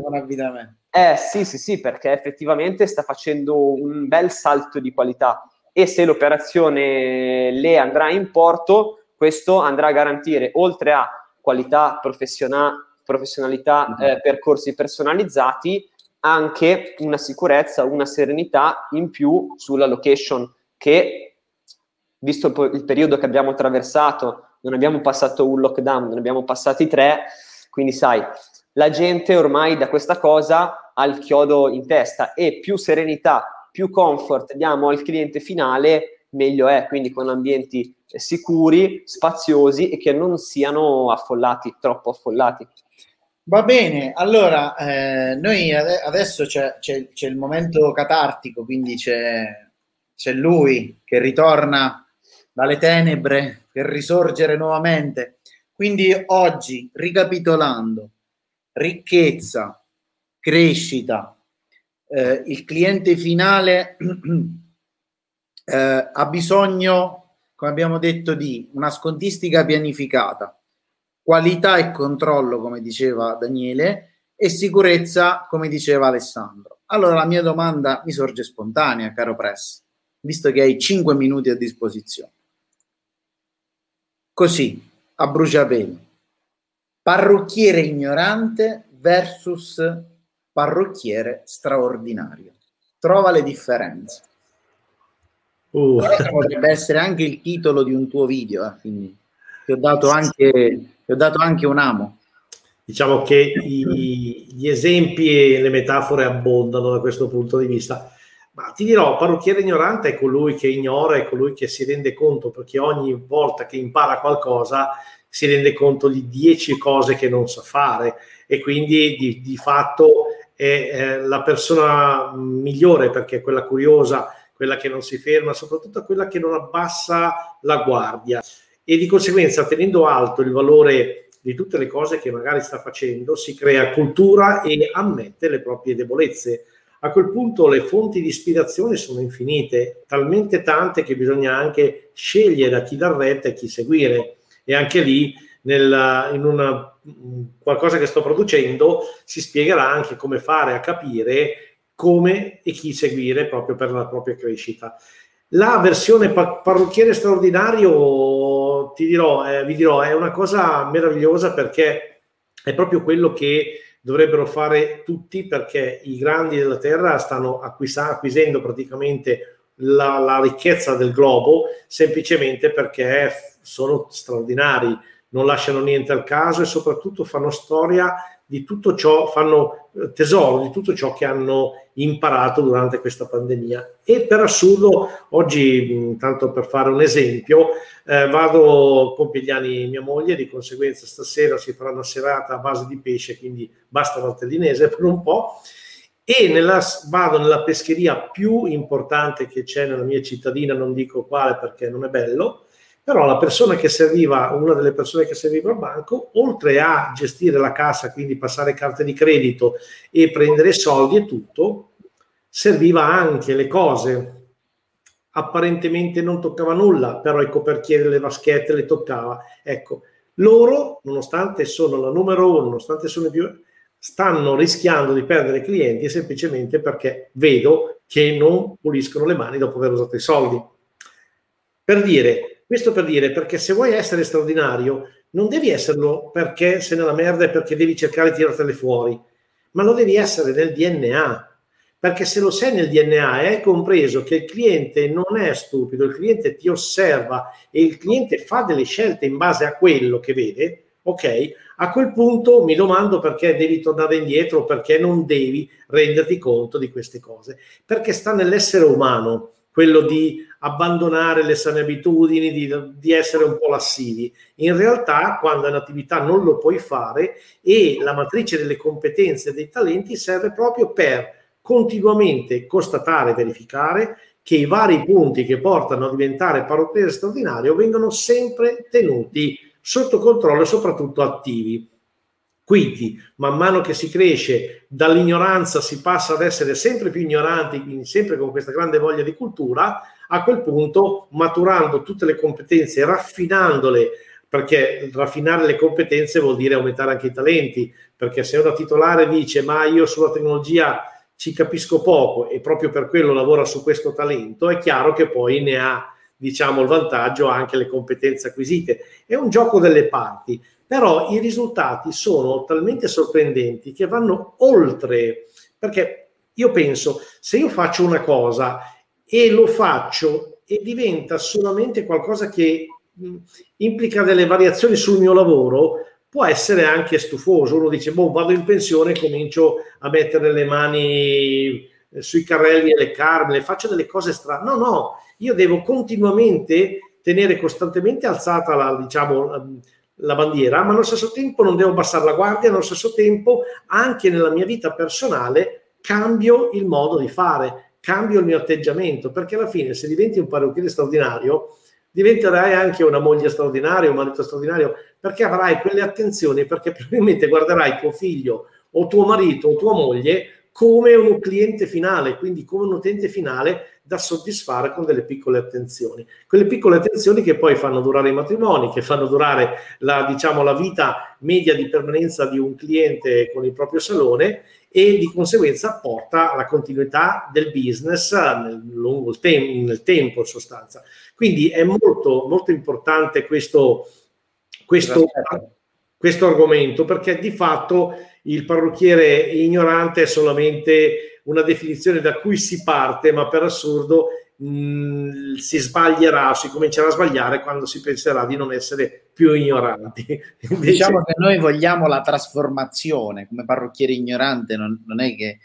Eh sì, sì, sì, perché effettivamente sta facendo un bel salto di qualità e se l'operazione le andrà in porto, questo andrà a garantire, oltre a qualità, professionalità, mm-hmm. eh, percorsi personalizzati, anche una sicurezza, una serenità in più sulla location che, visto il periodo che abbiamo attraversato, non abbiamo passato un lockdown, ne abbiamo passati tre, quindi sai, la gente ormai da questa cosa ha il chiodo in testa e più serenità più comfort diamo al cliente finale, meglio è, quindi con ambienti sicuri, spaziosi e che non siano affollati, troppo affollati. Va bene, allora eh, noi adesso c'è, c'è, c'è, il momento catartico, quindi c'è, c'è lui che ritorna dalle tenebre per risorgere nuovamente. Quindi oggi, ricapitolando, ricchezza, crescita, eh, il cliente finale eh, ha bisogno, come abbiamo detto, di una scontistica pianificata, qualità e controllo, come diceva Daniele, e sicurezza, come diceva Alessandro. Allora la mia domanda mi sorge spontanea, caro Press, visto che hai 5 minuti a disposizione. Così, a bruciapelo. Parrucchiere ignorante versus parrucchiere straordinario. Trova le differenze. Uh. Potrebbe essere anche il titolo di un tuo video, eh, quindi ti ho dato anche, ti ho dato anche un amo. Diciamo che i, gli esempi e le metafore abbondano da questo punto di vista. Ma ti dirò, parrucchiere ignorante è colui che ignora, è colui che si rende conto, perché ogni volta che impara qualcosa si rende conto di dieci cose che non sa fare e quindi di, di fatto è eh, la persona migliore perché è quella curiosa, quella che non si ferma, soprattutto quella che non abbassa la guardia e di conseguenza tenendo alto il valore di tutte le cose che magari sta facendo, si crea cultura e ammette le proprie debolezze a quel punto le fonti di ispirazione sono infinite, talmente tante che bisogna anche scegliere da chi dar retta e chi seguire. E anche lì, nel, in una, qualcosa che sto producendo, si spiegherà anche come fare a capire come e chi seguire proprio per la propria crescita. La versione pa- parrucchiere straordinario, ti dirò, eh, vi dirò, è una cosa meravigliosa perché è proprio quello che dovrebbero fare tutti perché i grandi della Terra stanno acquisa- acquisendo praticamente la, la, ricchezza del globo semplicemente perché sono straordinari, non lasciano niente al caso e soprattutto fanno storia di tutto ciò, fanno eh, tesoro di tutto ciò che hanno imparato durante questa pandemia. E per assurdo, oggi, tanto per fare un esempio, eh, vado, compie gli anni mia moglie, di conseguenza stasera si farà una serata a base di pesce, quindi basta l'altellinese per un po', e nella, vado nella pescheria più importante che c'è nella mia cittadina, non dico quale perché non è bello, però la persona che serviva, una delle persone che serviva al banco, oltre a gestire la cassa, quindi passare carte di credito e prendere soldi e tutto, serviva anche le cose. Apparentemente non toccava nulla, però i coperchieri, le vaschette le toccava. Ecco, loro, nonostante sono la numero uno, nonostante sono più, stanno rischiando di perdere clienti semplicemente perché vedo che non puliscono le mani dopo aver usato i soldi. Per dire, questo per dire, perché se vuoi essere straordinario, non devi esserlo perché sei nella merda e perché devi cercare di tirartele fuori, ma lo devi essere nel DNA. Perché se lo sei nel DNA e hai compreso che il cliente non è stupido, il cliente ti osserva e il cliente fa delle scelte in base a quello che vede, ok? A quel punto mi domando perché devi tornare indietro, perché non devi renderti conto di queste cose. Perché sta nell'essere umano quello di abbandonare le sane abitudini, di, di, essere un po' lassivi. In realtà, quando è un'attività non lo puoi fare e la matrice delle competenze e dei talenti serve proprio per continuamente constatare verificare che i vari punti che portano a diventare parrucchiere straordinario vengono sempre tenuti sotto controllo e soprattutto attivi. Quindi, man mano che si cresce, dall'ignoranza si passa ad essere sempre più ignoranti, quindi sempre con questa grande voglia di cultura, a quel punto, maturando tutte le competenze, raffinandole, perché raffinare le competenze vuol dire aumentare anche i talenti, perché se una titolare dice ma io sulla tecnologia ci capisco poco e proprio per quello lavora su questo talento, è chiaro che poi ne ha diciamo il vantaggio anche le competenze acquisite. È un gioco delle parti però i risultati sono talmente sorprendenti che vanno oltre, perché io penso, se io faccio una cosa e lo faccio e diventa solamente qualcosa che implica delle variazioni sul mio lavoro, può essere anche stufoso. Uno dice, boh, vado in pensione e comincio a mettere le mani eh, sui carrelli e le carne, faccio delle cose strane. No, no, io devo continuamente tenere costantemente alzata la, diciamo, la bandiera, ma allo stesso tempo non devo abbassare la guardia, allo stesso tempo anche nella mia vita personale cambio il modo di fare, cambio il mio atteggiamento, perché alla fine se diventi un parrucchiere straordinario, diventerai anche una moglie straordinaria, un marito straordinario, perché avrai quelle attenzioni, perché probabilmente guarderai tuo figlio o tuo marito o tua moglie come un cliente finale, quindi come un utente finale da soddisfare con delle piccole attenzioni. Quelle piccole attenzioni che poi fanno durare i matrimoni, che fanno durare la, diciamo, la vita media di permanenza di un cliente con il proprio salone e di conseguenza porta alla continuità del business nel, lungo tem- nel tempo in sostanza. Quindi è molto, molto importante questo, questo, questo argomento perché di fatto il parrucchiere ignorante è solamente una definizione da cui si parte, ma per assurdo mh, mm, si sbaglierà, si comincerà a sbagliare quando si penserà di non essere più ignoranti. Diciamo che noi vogliamo la trasformazione, come parrucchiere ignorante non, non è che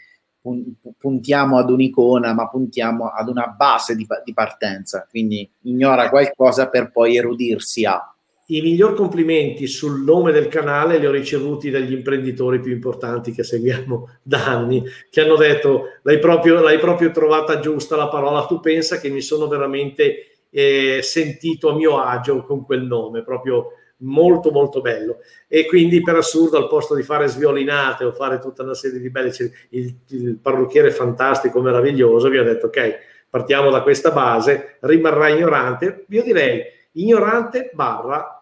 puntiamo ad un'icona, ma puntiamo ad una base di, di partenza, quindi ignora qualcosa per poi erudirsi a i miglior complimenti sul nome del canale li ho ricevuti dagli imprenditori più importanti che seguiamo da anni, che hanno detto l'hai proprio, l'hai proprio trovata giusta la parola, tu pensa che mi sono veramente eh, sentito a mio agio con quel nome, proprio molto molto bello. E quindi per assurdo al posto di fare sviolinate o fare tutta una serie di belle il, il parrucchiere fantastico meraviglioso vi ha detto ok partiamo da questa base rimarrà ignorante. Io direi ignorante barra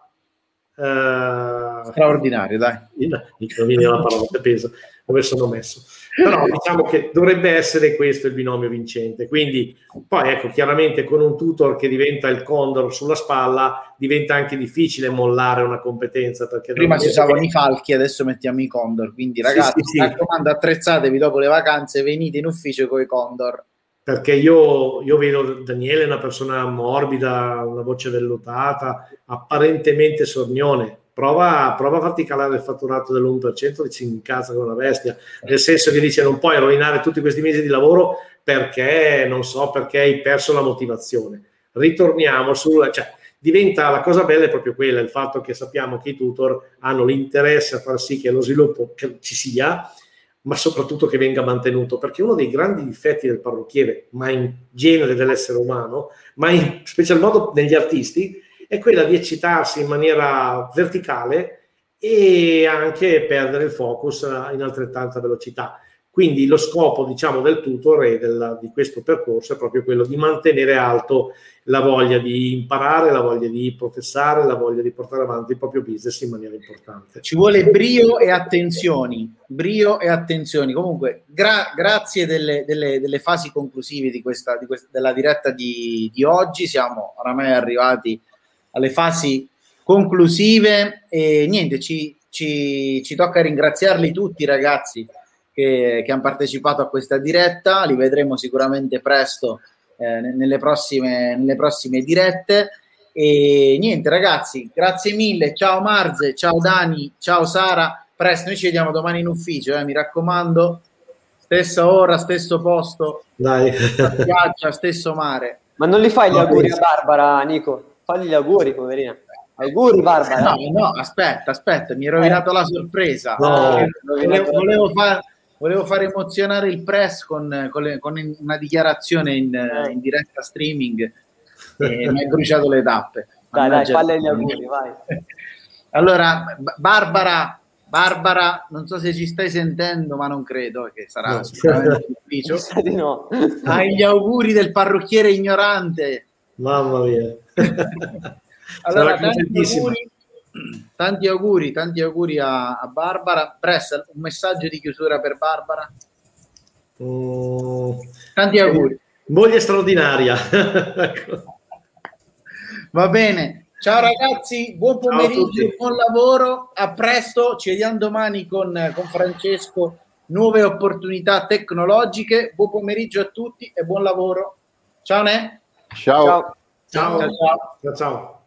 Uh, straordinario, dai. Non mi viene la parola che peso dove sono messo. Però diciamo che dovrebbe essere questo il binomio vincente. Quindi, poi ecco, chiaramente con un tutor che diventa il condor sulla spalla, diventa anche difficile mollare una competenza. Perché Prima si usavano che... i falchi, adesso mettiamo i condor. Quindi, ragazzi, sì, sì, mi raccomando, attrezzatevi dopo le vacanze, venite in ufficio con i condor perché io, io, vedo Daniele una persona morbida, una voce vellutata, apparentemente sornione. Prova, prova a farti calare il fatturato dell'1% e si incazza come una bestia. Nel senso che dice non puoi rovinare tutti questi mesi di lavoro perché, non so, perché hai perso la motivazione. Ritorniamo su... Cioè, diventa la cosa bella è proprio quella, il fatto che sappiamo che i tutor hanno l'interesse a far sì che lo sviluppo ci sia ma soprattutto che venga mantenuto, perché uno dei grandi difetti del parrucchiere, ma in genere dell'essere umano, ma in special modo negli artisti, è quella di eccitarsi in maniera verticale e anche perdere il focus in altrettanta velocità. Quindi lo scopo, diciamo, del tutor e del, di questo percorso è proprio quello di mantenere alto la voglia di imparare, la voglia di professare, la voglia di portare avanti il proprio business in maniera importante. Ci vuole brio e attenzioni, brio e attenzioni. Comunque, gra- grazie delle, delle, delle, fasi conclusive di questa, di questa, della diretta di, di oggi. Siamo oramai arrivati alle fasi conclusive e niente, ci, ci, ci tocca ringraziarli tutti ragazzi che, che hanno partecipato a questa diretta, li vedremo sicuramente presto eh, nelle, prossime, nelle prossime dirette. E niente, ragazzi, grazie mille. Ciao Marze, ciao Dani, ciao Sara. Presto, noi ci vediamo domani in ufficio, eh, mi raccomando. Stessa ora, stesso posto, Dai. spiaggia, stesso mare. Ma non li fai gli auguri a Barbara, Nico? Fagli gli auguri, poverina. Auguri Barbara. No, no, aspetta, aspetta, mi hai rovinato eh. la sorpresa. No, volevo, volevo, far, volevo fare emozionare il press con, con, le, con una dichiarazione in, in diretta streaming e mi ha bruciato le tappe. Dai, dai, falle gli auguri, vai. Allora, Barbara, Barbara, non so se ci stai sentendo, ma non credo che sarà no. sicuramente ufficio. no. Hai gli auguri del parrucchiere ignorante. Mamma mia. allora, tanti auguri, tanti auguri, tanti auguri a, a Barbara. Pressa, un messaggio di chiusura per Barbara. Oh. Tanti auguri. Moglie straordinaria. Va bene. Ciao ragazzi, buon pomeriggio, buon lavoro, a presto, ci vediamo domani con, con Francesco, nuove opportunità tecnologiche, buon pomeriggio a tutti e buon lavoro. Ciao Ne. Ciao. Ciao. ciao. ciao. ciao.